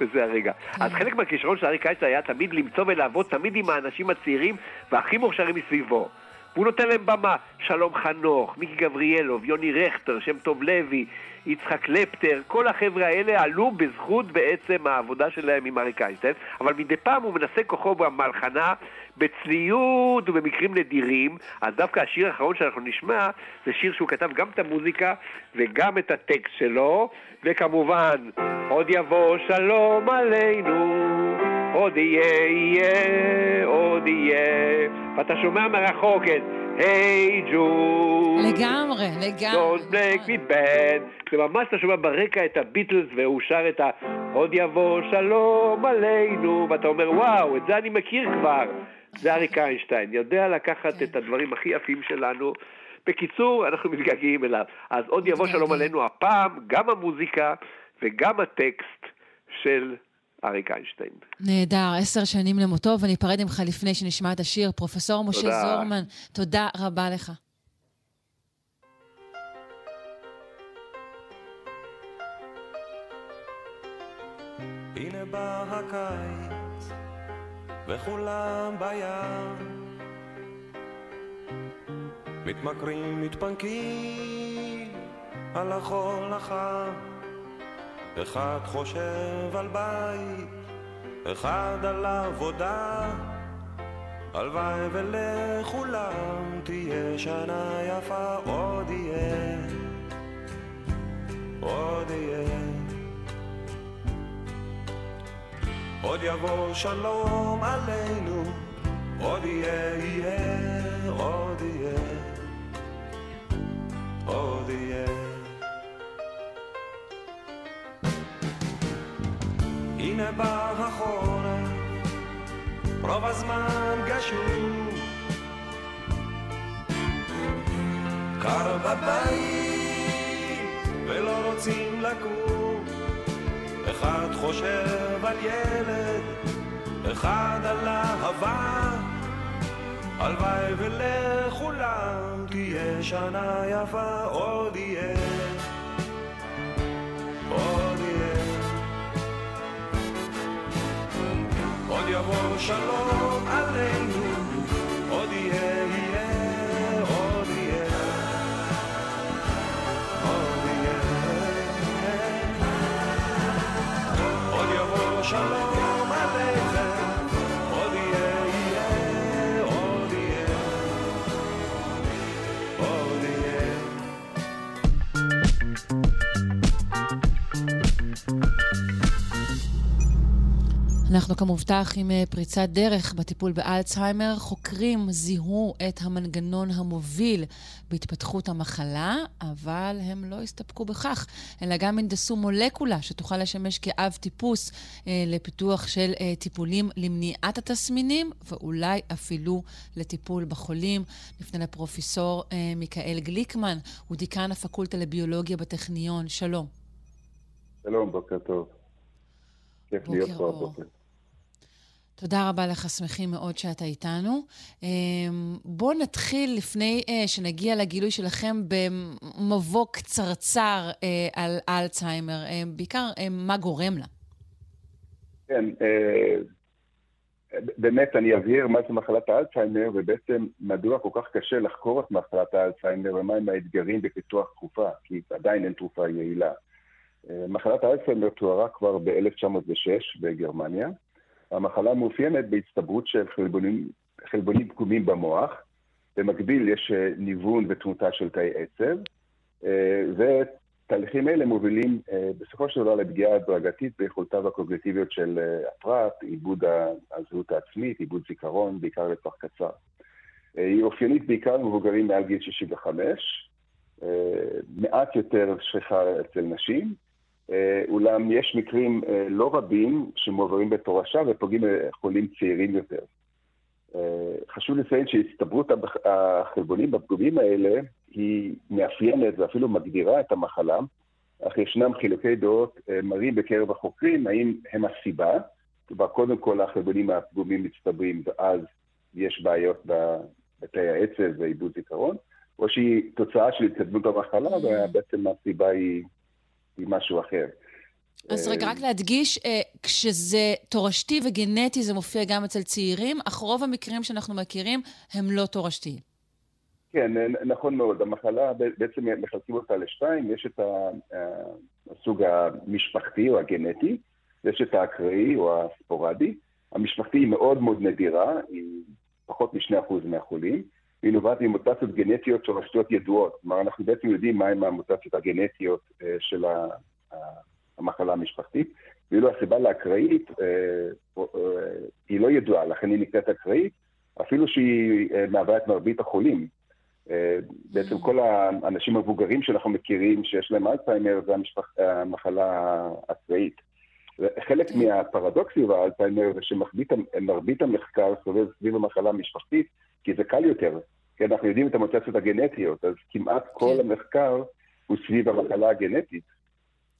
בזה הרגע. כן. אז חלק מהכישרון של אריק איינשטיין היה תמיד למצוא ולעבוד תמיד עם האנשים הצעירים והכי מוכשרים מסביבו. והוא נותן להם במה. שלום חנוך, מיקי גבריאלוב, יוני רכטר, שם טוב לוי, יצחק קלפטר, כל החבר'ה האלה עלו בזכות בעצם העבודה שלהם עם אריק איינשטיין, אבל מדי פעם הוא מנסה כוחו במלחנה, בצניעות ובמקרים נדירים, אז דווקא השיר האחרון שאנחנו נשמע זה שיר שהוא כתב גם את המוזיקה וגם את הטקסט שלו, וכמובן, עוד יבוא שלום עלינו. עוד יהיה, יהיה, עוד יהיה. ואתה שומע מרחוק את היי ג'וד. לגמרי, לגמרי. Don't break me bad. זה ממש אתה שומע ברקע את הביטלס והוא שר את ה... עוד יבוא שלום עלינו, ואתה אומר וואו, את זה אני מכיר כבר. זה אריק איינשטיין, יודע לקחת את הדברים הכי יפים שלנו. בקיצור, אנחנו מתגעגעים אליו. אז עוד יבוא שלום. עלינו הפעם, גם המוזיקה וגם הטקסט של אריק איינשטיין. נהדר, עשר שנים למותו, וניפרד ממך לפני שנשמע את השיר. פרופסור משה תודה. זורמן, תודה רבה לך. הנה בא הקיץ, וכולם בים. מתמכרים, מתפנקים על החול החם. אחד חושב על בית, אחד על עבודה. הלוואי ולכולם תהיה שנה יפה, עוד יהיה, עוד יהיה. עוד יבוא שלום עלינו, עוד יהיה, יהיה, עוד יהיה, עוד יהיה. הנה בא החורף, רוב הזמן גשום. קר בבית, ולא רוצים לקום. אחד חושב על ילד, אחד על אהבה. הלוואי ולכולם תהיה שנה יפה, עוד יהיה, עוד יבוא שלום עלינו, אנחנו כמובטח עם אה, פריצת דרך בטיפול באלצהיימר. חוקרים זיהו את המנגנון המוביל בהתפתחות המחלה, אבל הם לא הסתפקו בכך, אלא גם הנדסו מולקולה שתוכל לשמש כאב טיפוס אה, לפיתוח של אה, טיפולים למניעת התסמינים, ואולי אפילו לטיפול בחולים. נפנה לפרופסור אה, מיכאל גליקמן, הוא דיקן הפקולטה לביולוגיה בטכניון. שלום. שלום, בוקר טוב. כיף להיות פה הבוקר. תודה רבה לך, שמחים מאוד שאתה איתנו. אמ, בואו נתחיל, לפני אה, שנגיע לגילוי שלכם, במבוא קצרצר אה, על אלצהיימר. אה, בעיקר, מה גורם לה? כן, באמת אני אבהיר מה זה מחלת האלצהיימר, ובעצם מדוע כל כך קשה לחקור את מחלת האלצהיימר, ומהם האתגרים בפיתוח תרופה, כי עדיין אין תרופה יעילה. מחלת האלצהיימר תוארה כבר ב-1906 בגרמניה. המחלה מאופיינת בהצטברות של חלבונים, חלבונים פגומים במוח. במקביל יש אה, ניוון ותמותה של תאי עצב, אה, ותהליכים אלה מובילים אה, בסופו של דבר לפגיעה הדרגתית ביכולותיו הקוגניטיביות של הפרט, עיבוד הזהות העצמית, עיבוד זיכרון, בעיקר לטווח קצר. היא אופיינית בעיקר למבוגרים מעל גיל 65, מעט יותר שכיחה אצל נשים, אולם יש מקרים אה, לא רבים שמועברים בתורשה ופוגעים בחולים צעירים יותר. אה, חשוב לציין שהצטברות החלבונים בפגומים האלה היא מאפיינת ואפילו מגדירה את המחלה, אך ישנם חילוקי דעות מראים בקרב החוקרים האם הם הסיבה, כלומר קודם כל החלבונים הפגומים מצטברים ואז יש בעיות בתאי העצב ועיבוד זיכרון, או שהיא תוצאה של התקדמות המחלה ובעצם הסיבה היא היא משהו אחר. אז רגע, רק להדגיש, אה, כשזה תורשתי וגנטי זה מופיע גם אצל צעירים, אך רוב המקרים שאנחנו מכירים הם לא תורשתיים. כן, נכון מאוד. המחלה, בעצם מחלקים אותה לשתיים, יש את הסוג המשפחתי או הגנטי, ויש את האקראי או הספורדי. המשפחתי היא מאוד מאוד נדירה, היא פחות מ-2% מהחולים. והיא נובעת ממוטציות גנטיות שורשתיות ידועות. כלומר, אנחנו בעצם יודעים מהן המוטציות הגנטיות אה, של המחלה המשפחתית, ואילו הסיבה לאקראית אה, אה, היא לא ידועה, לכן היא נקראת אקראית, אפילו שהיא מהווה את מרבית החולים. בעצם כל האנשים המבוגרים שאנחנו מכירים שיש להם אלצהיימר זה המחלה האקראית. חלק כן. מהפרדוקסי באלצהיימר זה שמרבית המחקר סובב סביב המחלה המשפחתית, כי זה קל יותר. כי אנחנו יודעים את המוטציות הגנטיות, אז כמעט כל כן. המחקר הוא סביב המחלה הגנטית.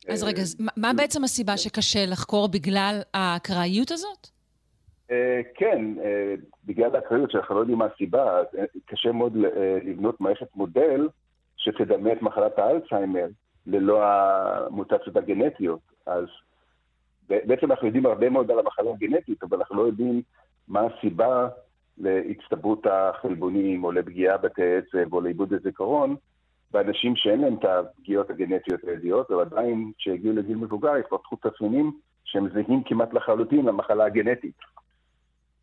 אז רגע, אז מה בעצם הסיבה שקשה לחקור בגלל האקראיות הזאת? אה, כן, אה, בגלל האקראיות, שאנחנו לא יודעים מה הסיבה, אה, קשה מאוד לבנות מערכת מודל שתדמה את מחלת האלצהיימר ללא המוטציות הגנטיות. אז בעצם אנחנו יודעים הרבה מאוד על המחלה הגנטית, אבל אנחנו לא יודעים מה הסיבה להצטברות החלבונים או לפגיעה בתאי עצב או לאיבוד הזיכרון באנשים שאין להם את הפגיעות הגנטיות הידיעות, אבל עדיין כשהגיעו לגיל מבוגר התפתחו תסמינים שהם זהים כמעט לחלוטין למחלה הגנטית.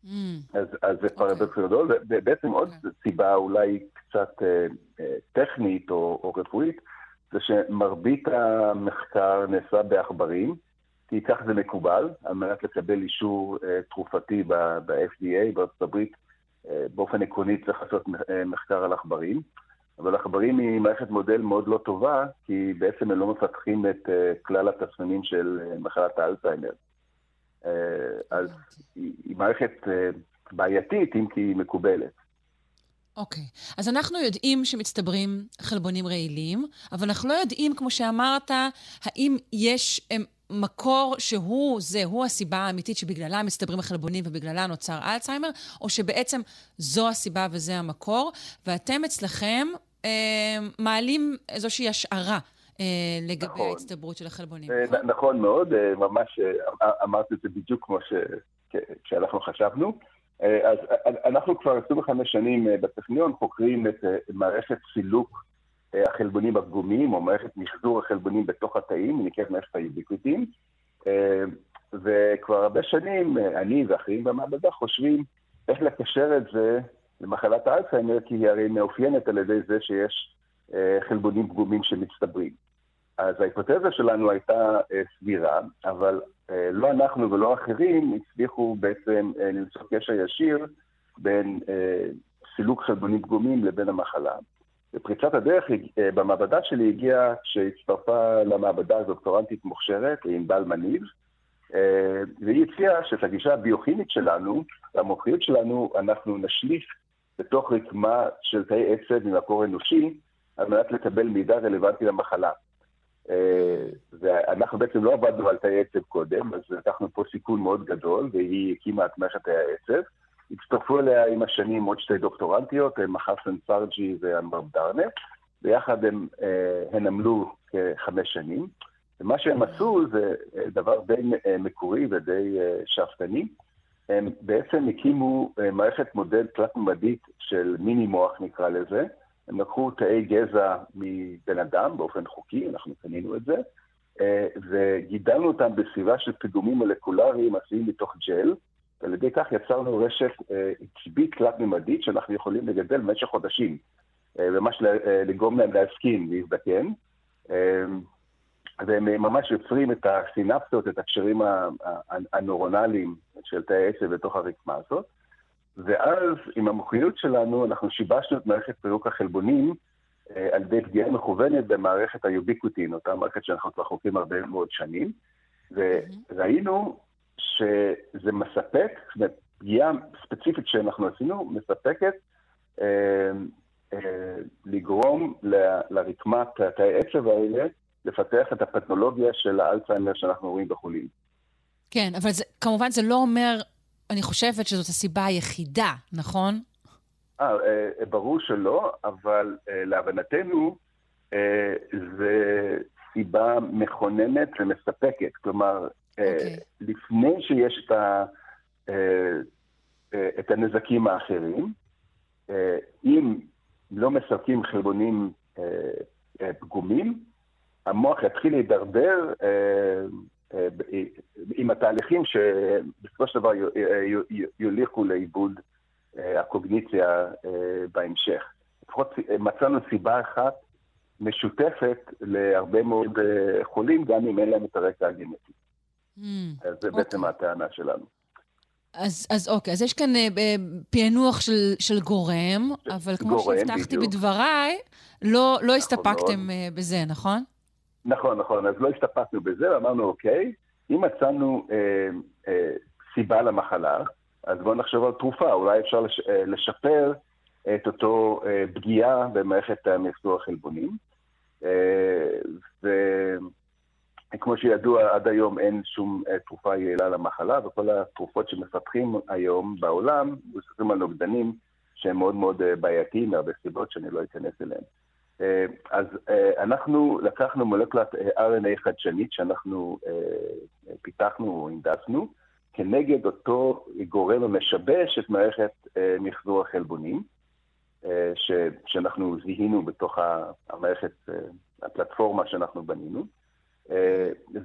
Mm. אז, אז זה פרדוקס גדול, ובעצם עוד okay. סיבה אולי קצת אה, אה, טכנית או, או רפואית, זה שמרבית המחקר נעשה בעכברים, כי כך זה מקובל, על מנת לקבל אישור אה, תרופתי ב-FDA בארצות הברית באופן עקרוני צריך לעשות אה, מחקר על עכברים, אבל עכברים היא מערכת מודל מאוד לא טובה, כי בעצם הם לא מפתחים את אה, כלל התסמינים של אה, מחלת האלצהיימר. אז היא מערכת בעייתית, אם כי היא מקובלת. אוקיי. Okay. אז אנחנו יודעים שמצטברים חלבונים רעילים, אבל אנחנו לא יודעים, כמו שאמרת, האם יש מקור שהוא זה, הוא הסיבה האמיתית שבגללה מסתברים החלבונים ובגללה נוצר אלצהיימר, או שבעצם זו הסיבה וזה המקור, ואתם אצלכם אה, מעלים איזושהי השערה. אה, לגבי נכון. ההצטברות של החלבונים, אה, נכון? נכון מאוד, אה, ממש אמרת את זה בדיוק כמו ש... שאנחנו חשבנו. אז אנחנו כבר 25 שנים בטכניון חוקרים את מערכת סילוק החלבונים הפגומים, או מערכת מחזור החלבונים בתוך התאים, נקראת מערכת היוביקוטים. אה, וכבר הרבה שנים, אני ואחרים במעבדה חושבים איך לקשר את זה למחלת האלצהיימר, כי היא הרי מאופיינת על ידי זה שיש אה, חלבונים פגומים שמצטברים. אז ההיפותזה שלנו הייתה סבירה, אבל לא אנחנו ולא אחרים הצליחו בעצם למצוא קשר ישיר בין סילוק חלבונים פגומים לבין המחלה. ופריצת הדרך במעבדה שלי הגיעה כשהצטרפה למעבדה דוקטורנטית מוכשרת, ענבל מניב, והיא הציעה שאת הגישה הביוכימית שלנו, המומחיות שלנו, אנחנו נשליך בתוך רקמה של תאי עצב ממקור אנושי, על מנת לקבל מידע רלוונטי למחלה. ואנחנו בעצם לא עבדנו על תאי עצב קודם, אז לקחנו פה סיכון מאוד גדול, והיא הקימה את מערכת תאי העצב. הצטרפו אליה עם השנים עוד שתי דוקטורנטיות, מחסן פרג'י ואנבר דרנה, ביחד הם, הן עמלו כחמש שנים. ומה שהם עשו זה דבר די מקורי ודי שאפתני. הם בעצם הקימו מערכת מודל תלת-ממדית של מיני מוח נקרא לזה. הם לקחו תאי גזע מבן אדם באופן חוקי, אנחנו קנינו את זה, וגידלנו אותם בסביבה של פיגומים מולקולריים עשויים מתוך ג'ל, ועל ידי כך יצרנו רשת עצבית תלת-ממדית שאנחנו יכולים לגדל במשך חודשים, ממש לגרום להם להסכים, להזדקן. והם ממש יוצרים את הסינפסות, את הקשרים הנורונליים של תאי עצב בתוך הרקמה הזאת. ואז עם המומחיות שלנו אנחנו שיבשנו את מערכת פירוק החלבונים על ידי פגיעה מכוונת במערכת היוביקוטין, אותה מערכת שאנחנו כבר חוקרים הרבה מאוד שנים, וראינו שזה מספק, זאת אומרת, פגיעה ספציפית שאנחנו עשינו, מספקת אה, אה, לגרום ל, לרקמת תאי עצב האלה לפתח את הפתולוגיה של האלצהיימר שאנחנו רואים בחולים. כן, אבל זה, כמובן זה לא אומר, אני חושבת שזאת הסיבה היחידה, נכון? אה, אה ברור שלא, אבל אה, להבנתנו אה, זה סיבה מכוננת ומספקת. כלומר, okay. אוקיי. לפני שיש את, ה, את הנזקים האחרים, אם לא מספקים חלבונים פגומים, המוח יתחיל להידרדר עם התהליכים שבסופו של דבר יוליכו לאיבוד הקוגניציה בהמשך. לפחות מצאנו סיבה אחת משותפת להרבה מאוד חולים, גם אם אין להם את הרקע הגנטי. אז זה בעצם אוקיי. הטענה שלנו. אז, אז אוקיי, אז יש כאן uh, פענוח של, של גורם, אבל כמו גורם, שהבטחתי בדיוק. בדבריי, לא, לא נכון הסתפקתם uh, בזה, נכון? נכון, נכון. אז לא הסתפקנו בזה, ואמרנו, אוקיי, אם מצאנו אה, אה, סיבה למחלה, אז בואו נחשוב על תרופה, אולי אפשר לש, אה, לשפר את אותו אה, פגיעה במערכת המחזור החלבונים. אה, וכמו שידוע, עד היום אין שום אה, תרופה יעילה למחלה, וכל התרופות שמפתחים היום בעולם מבוססים על נוגדנים שהם מאוד מאוד אה, בעייתיים מהרבה סיבות שאני לא אכנס אליהם. אה, אז אנחנו לקחנו מולקולת RNA חדשנית שאנחנו פיתחנו או הנדסנו, כנגד אותו גורם המשבש את מערכת מחזור החלבונים, שאנחנו זיהינו בתוך המערכת, הפלטפורמה שאנחנו בנינו.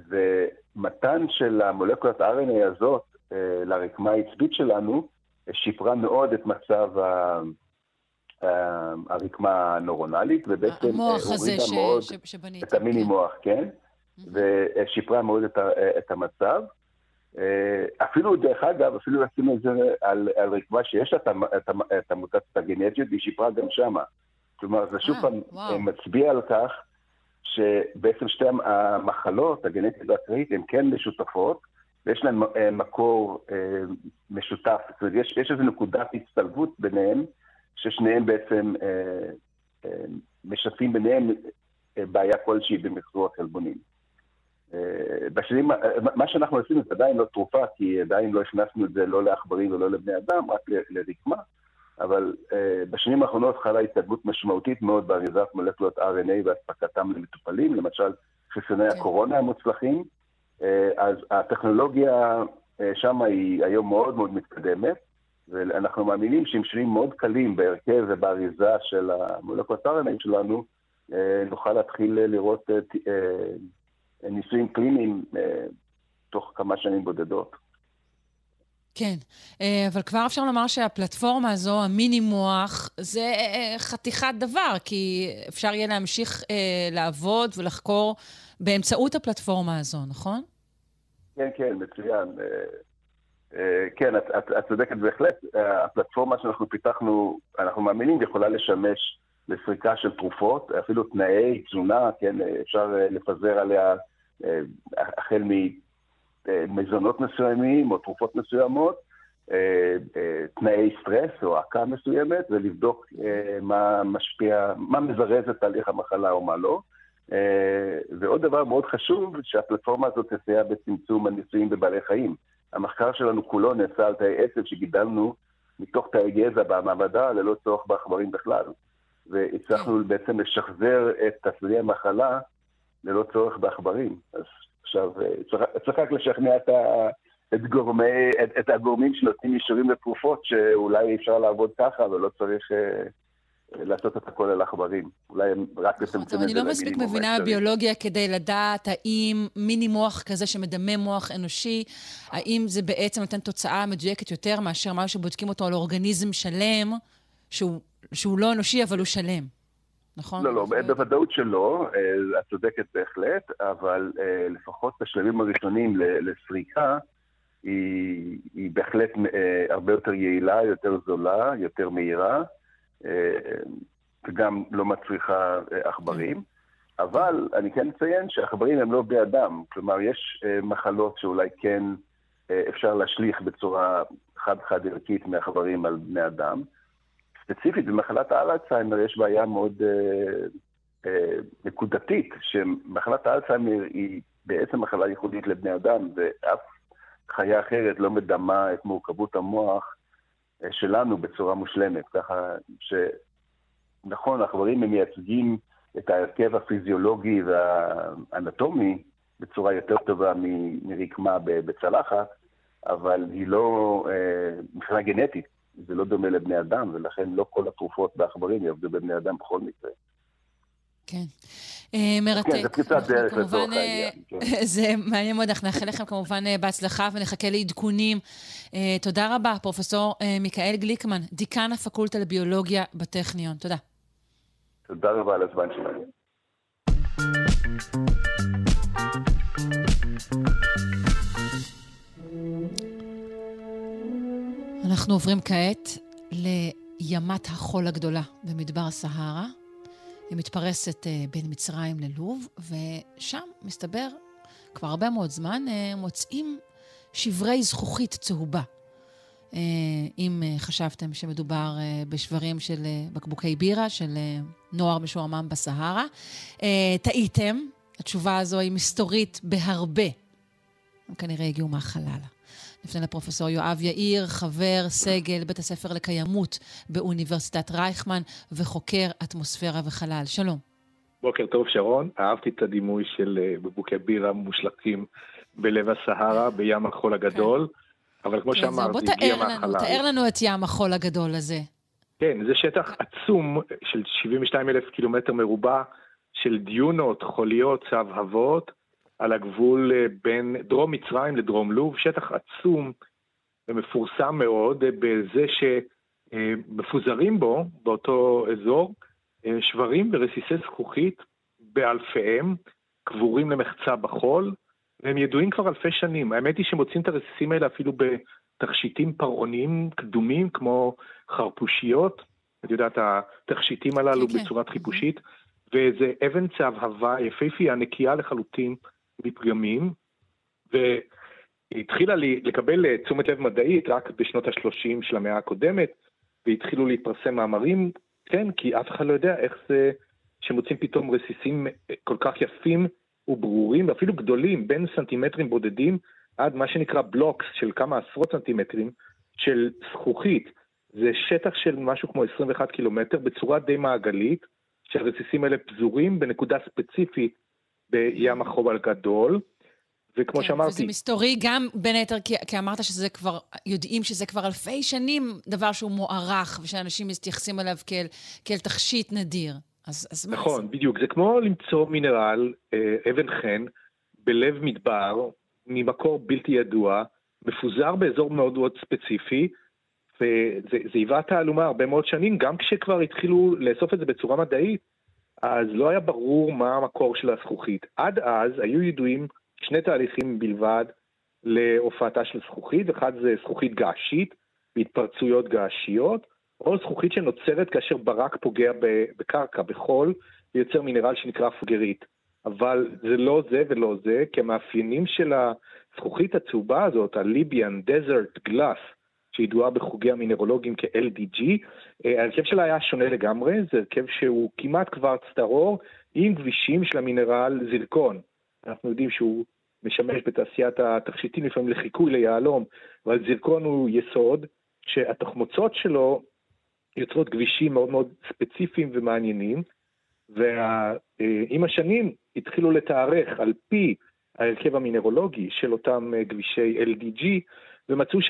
ומתן של המולקולת RNA הזאת לרקמה העצבית שלנו שיפרה מאוד את מצב הרקמה הנורונלית, ובעצם הורידה ש... מאוד ש... את המיני כן. מוח, כן? Mm-hmm. ושיפרה מאוד את, ה... את המצב. אה, אפילו, דרך אגב, אפילו עשינו את זה על, על רקמה שיש את, את, את המוטציה הגנטית, והיא שיפרה גם שמה. כלומר, זה שוב אה, פעם מצביע על כך שבעצם שתי המחלות, הגנטית והאקראית, הן כן משותפות, ויש להן אה, מקור משותף. זאת אומרת, יש, יש איזו נקודת הצטלבות ביניהן, ששניהם בעצם אה, אה, משתפים ביניהם אה, בעיה כלשהי במחזור החלבונים. אה, בשנים, אה, מה שאנחנו עשינו זה עדיין לא תרופה, כי עדיין לא הכנסנו את זה לא לעכברים ולא לבני אדם, רק לרקמה, אבל אה, בשנים האחרונות חלה התקדמות משמעותית מאוד באריזת מולקולות RNA ואספקתם למטופלים, למשל חיסוני כן. הקורונה המוצלחים, אה, אז הטכנולוגיה אה, שם היא היום מאוד מאוד מתקדמת. ואנחנו מאמינים שעם שינויים מאוד קלים בהרכב ובאריזה של המולקות RNA שלנו, אה, נוכל להתחיל לראות אה, אה, ניסויים קליניים תוך כמה שנים בודדות. כן, אה, אבל כבר אפשר לומר שהפלטפורמה הזו, המיני מוח, זה אה, חתיכת דבר, כי אפשר יהיה להמשיך אה, לעבוד ולחקור באמצעות הפלטפורמה הזו, נכון? כן, כן, מצוין. כן, את, את, את צודקת בהחלט. הפלטפורמה שאנחנו פיתחנו, אנחנו מאמינים, יכולה לשמש לסריקה של תרופות, אפילו תנאי תזונה, כן, אפשר לפזר עליה החל ממזונות מסוימים או תרופות מסוימות, תנאי סטרס או עקה מסוימת, ולבדוק מה משפיע, מה מזרז את תהליך המחלה או מה לא. ועוד דבר מאוד חשוב, שהפלטפורמה הזאת תסייע בצמצום הניסויים בבעלי חיים. המחקר שלנו כולו נעשה על תאי עצב שגידלנו מתוך תאי גזע במעבדה ללא צורך בעכברים בכלל. והצלחנו. בעצם לשחזר את תסמיני המחלה ללא צורך בעכברים. אז עכשיו, צריך, צריך רק לשכנע את, ה, את, גורמי, את, את הגורמים שנותנים אישורים לתרופות, שאולי אפשר לעבוד ככה ולא צריך אה, לעשות את הכל על עכברים. אולי הם רק לצמצם את זה אני לא מספיק מבינה בביולוגיה כדי לדעת האם מיני מוח כזה שמדמה מוח אנושי, האם זה בעצם נותן תוצאה מדויקת יותר מאשר משהו שבודקים אותו על אורגניזם שלם, שהוא, שהוא לא אנושי אבל הוא שלם. נכון? לא, לא, בוודאות שלא, אה, את צודקת בהחלט, אבל אה, לפחות בשלבים הראשונים לסריקה, היא, היא בהחלט אה, הרבה יותר יעילה, יותר זולה, יותר מהירה. וגם לא מצריכה עכברים. אבל אני כן אציין שעכברים הם לא בני אדם. כלומר, יש מחלות שאולי כן אפשר להשליך בצורה חד-חד ערכית מעכברים על בני אדם. ספציפית, במחלת האלצהיימר יש בעיה מאוד אה, אה, נקודתית, שמחלת האלצהיימר היא בעצם מחלה ייחודית לבני אדם, ואף חיה אחרת לא מדמה את מורכבות המוח שלנו בצורה מושלמת. ככה ש... נכון, העכברים הם מייצגים את ההרכב הפיזיולוגי והאנטומי בצורה יותר טובה מרקמה בצלחת, אבל היא לא, אה, מבחינה גנטית, זה לא דומה לבני אדם, ולכן לא כל התרופות בעכברים יעבדו בבני אדם בכל מקרה. כן. אה, מרתק. כן, זה פריצת דרך לצורך אה, העניין. כן. *laughs* זה מעניין מאוד, אנחנו נאחל לכם כמובן בהצלחה ונחכה לעדכונים. תודה רבה, פרופ' מיכאל גליקמן, דיקן הפקולטה לביולוגיה בטכניון. תודה. תודה רבה על הזמן שלנו. אנחנו עוברים כעת לימת החול הגדולה במדבר הסהרה. היא מתפרסת אה, בין מצרים ללוב, ושם, מסתבר, כבר הרבה מאוד זמן, אה, מוצאים שברי זכוכית צהובה. אה, אם חשבתם שמדובר בשברים של בקבוקי בירה, של נוער משועמם בסהרה. טעיתם, התשובה הזו היא מסתורית בהרבה. הם כנראה הגיעו מהחלל. נפנה לפרופסור יואב יאיר, חבר סגל בית הספר לקיימות באוניברסיטת רייכמן וחוקר אטמוספירה וחלל. שלום. בוקר טוב, שרון. אהבתי את הדימוי של בקבוקי בירה מושלכים בלב הסהרה, בים החול הגדול. כן. אבל כמו כן, שאמרתי, הגיע מהחלל. בוא תאר לנו את ים החול הגדול הזה. כן, זה שטח עצום של 72 אלף קילומטר מרובע של דיונות, חוליות, צהבהבות, על הגבול אה, בין דרום מצרים לדרום לוב, שטח עצום ומפורסם מאוד אה, בזה שמפוזרים בו, באותו אזור, אה, שברים ורסיסי זכוכית באלפיהם, קבורים למחצה בחול, והם ידועים כבר אלפי שנים. האמת היא שמוצאים את הרסיסים האלה אפילו בתכשיטים פרעוניים קדומים, כמו חרפושיות, את יודעת, התכשיטים הללו okay. כן, כן. בצורת חיפושית, וזה אבן צהבהבה יפהפייה, נקייה לחלוטין מפגמים, והתחילה לקבל תשומת לב מדעית רק בשנות ה-30 של המאה הקודמת, והתחילו להתפרסם מאמרים, כן, כי אף אחד לא יודע איך זה שמוצאים פתאום רסיסים כל כך יפים וברורים, ואפילו גדולים, בין סנטימטרים בודדים עד מה שנקרא בלוקס של כמה עשרות סנטימטרים של זכוכית. זה שטח של משהו כמו 21 קילומטר בצורה די מעגלית, שהרסיסים האלה פזורים בנקודה ספציפית בים החוב הגדול. וכמו כן, שאמרתי... וזה מסתורי גם בין היתר, כי, כי אמרת שזה כבר, יודעים שזה כבר אלפי שנים דבר שהוא מוערך, ושאנשים מתייחסים אליו כאל, כאל תכשיט נדיר. אז, אז מה נכון, זה? בדיוק. זה כמו למצוא מינרל, אה, אבן חן, בלב מדבר, ממקור בלתי ידוע, מפוזר באזור מאוד מאוד ספציפי, וזה היווה תעלומה הרבה מאוד שנים, גם כשכבר התחילו לאסוף את זה בצורה מדעית, אז לא היה ברור מה המקור של הזכוכית. עד אז היו ידועים שני תהליכים בלבד להופעתה של זכוכית, אחד זה זכוכית געשית, בהתפרצויות געשיות, או זכוכית שנוצרת כאשר ברק פוגע בקרקע, בחול, ויוצר מינרל שנקרא פגרית. אבל זה לא זה ולא זה, כי המאפיינים של הזכוכית הצהובה הזאת, הליביאן דזרט גלאס, שידועה בחוגי המינרולוגים כ-LDG, אה, ההרכב שלה היה שונה לגמרי, זה הרכב שהוא כמעט קוורץ טהור, עם גבישים של המינרל זרקון. אנחנו יודעים שהוא משמש בתעשיית התכשיטים לפעמים לחיקוי ליהלום, אבל זרקון הוא יסוד שהתחמוצות שלו יוצרות גבישים מאוד מאוד ספציפיים ומעניינים, ועם השנים התחילו לתארך על פי ההרכב המינרולוגי של אותם גבישי LDG, ומצאו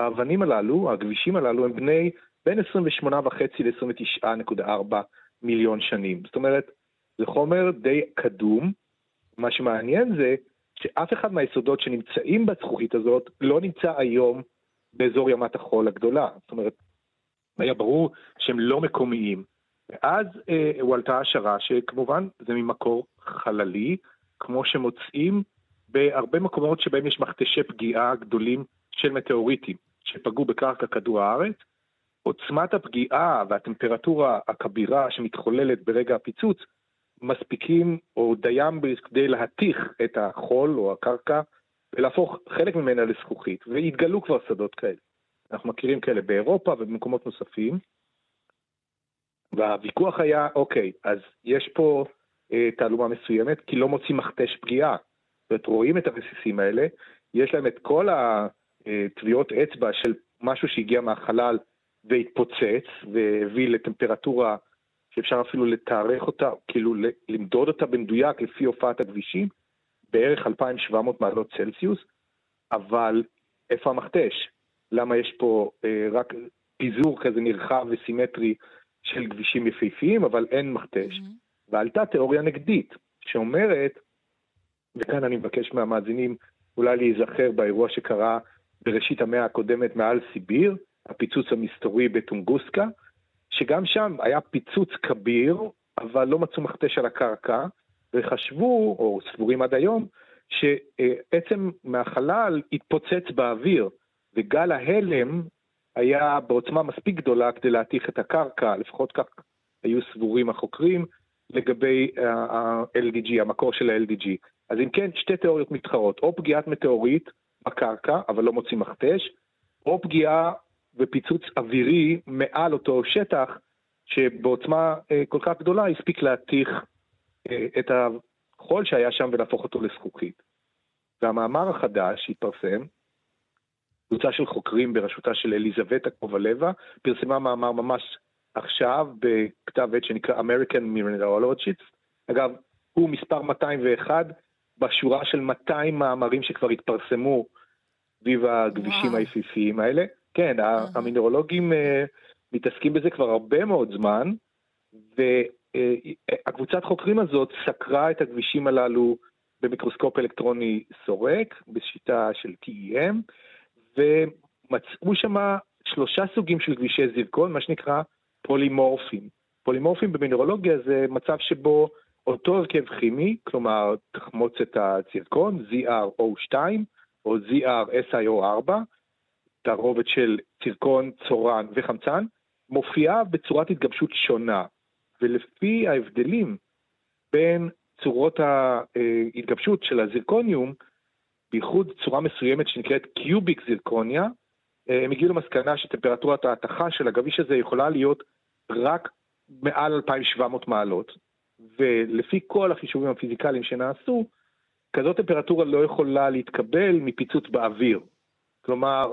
שהאבנים הללו, הגבישים הללו, הם בני בין 28.5 ל-29.4 מיליון שנים. זאת אומרת, זה חומר די קדום. מה שמעניין זה שאף אחד מהיסודות שנמצאים בזכוכית הזאת לא נמצא היום באזור ימת החול הגדולה. זאת אומרת, היה ברור שהם לא מקומיים. ואז אה, הועלתה השערה שכמובן זה ממקור חללי, כמו שמוצאים בהרבה מקומות שבהם יש מכתשי פגיעה גדולים של מטאוריטים שפגעו בקרקע כדור הארץ. עוצמת הפגיעה והטמפרטורה הכבירה שמתחוללת ברגע הפיצוץ מספיקים או דיים כדי להתיך את החול או הקרקע ולהפוך חלק ממנה לזכוכית, והתגלו כבר שדות כאלה. אנחנו מכירים כאלה באירופה ובמקומות נוספים. והוויכוח היה, אוקיי, אז יש פה אה, תעלומה מסוימת, כי לא מוצאים מכתש פגיעה. זאת אומרת, רואים את הרסיסים האלה, יש להם את כל הטביעות אצבע של משהו שהגיע מהחלל והתפוצץ, והביא לטמפרטורה שאפשר אפילו לתארך אותה, כאילו למדוד אותה במדויק לפי הופעת הכבישים, בערך 2,700 מעלות צלסיוס, אבל איפה המכתש? למה יש פה אה, רק פיזור כזה נרחב וסימטרי של כבישים יפהפיים, אבל אין מכתש. Mm-hmm. ועלתה תיאוריה נגדית, שאומרת, וכאן אני מבקש מהמאזינים אולי להיזכר באירוע שקרה בראשית המאה הקודמת מעל סיביר, הפיצוץ המסתורי בטונגוסקה, שגם שם היה פיצוץ כביר, אבל לא מצאו מכתש על הקרקע, וחשבו, או סבורים עד היום, שעצם מהחלל התפוצץ באוויר, וגל ההלם היה בעוצמה מספיק גדולה כדי להתיך את הקרקע, לפחות כך היו סבורים החוקרים, לגבי ה-LDG, המקור של ה-LDG. אז אם כן, שתי תיאוריות מתחרות, או פגיעת מטאורית בקרקע, אבל לא מוצאים מכתש, או פגיעה ופיצוץ אווירי מעל אותו שטח, שבעוצמה אה, כל כך גדולה הספיק להתיך אה, את החול שהיה שם ולהפוך אותו לזכוכית. והמאמר החדש שהתפרסם, קבוצה של חוקרים בראשותה של אליזבטה קובלבה, פרסמה מאמר ממש עכשיו בכתב עת שנקרא American Mineralogists. אגב, הוא מספר 201 בשורה של 200 מאמרים שכבר התפרסמו סביב הכבישים היפיפיים האלה. כן. המינרולוגים uh, מתעסקים בזה כבר הרבה מאוד זמן, והקבוצת חוקרים הזאת סקרה את הכבישים הללו במיקרוסקופ אלקטרוני סורק, בשיטה של TEM, ומצאו שם שלושה סוגים של גבישי זרקון, מה שנקרא פולימורפים. פולימורפים במינרולוגיה זה מצב שבו אותו הרכב כימי, כלומר תחמוצת הזרקון, ZrO2 או ZrSiO4, תערובת של זרקון, צורן וחמצן, מופיעה בצורת התגבשות שונה, ולפי ההבדלים בין צורות ההתגבשות של הזרקוניום, בייחוד צורה מסוימת שנקראת קיוביק זירקוניה, הם הגיעו למסקנה שטמפרטורת ההתכה של הגביש הזה יכולה להיות רק מעל 2,700 מעלות, ולפי כל החישובים הפיזיקליים שנעשו, כזאת טמפרטורה לא יכולה להתקבל מפיצוץ באוויר. כלומר,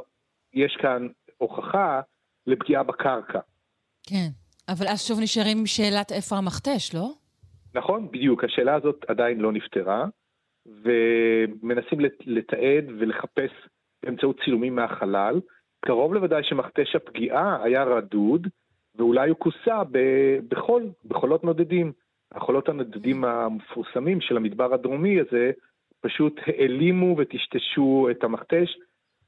יש כאן הוכחה לפגיעה בקרקע. כן, אבל אז שוב נשארים עם שאלת איפה המכתש, לא? נכון, בדיוק. השאלה הזאת עדיין לא נפתרה. ומנסים לתעד ולחפש באמצעות צילומים מהחלל. קרוב לוודאי שמכתש הפגיעה היה רדוד, ואולי הוא כוסה בחול, בחולות נודדים. החולות הנודדים המפורסמים של המדבר הדרומי הזה פשוט העלימו וטשטשו את המכתש,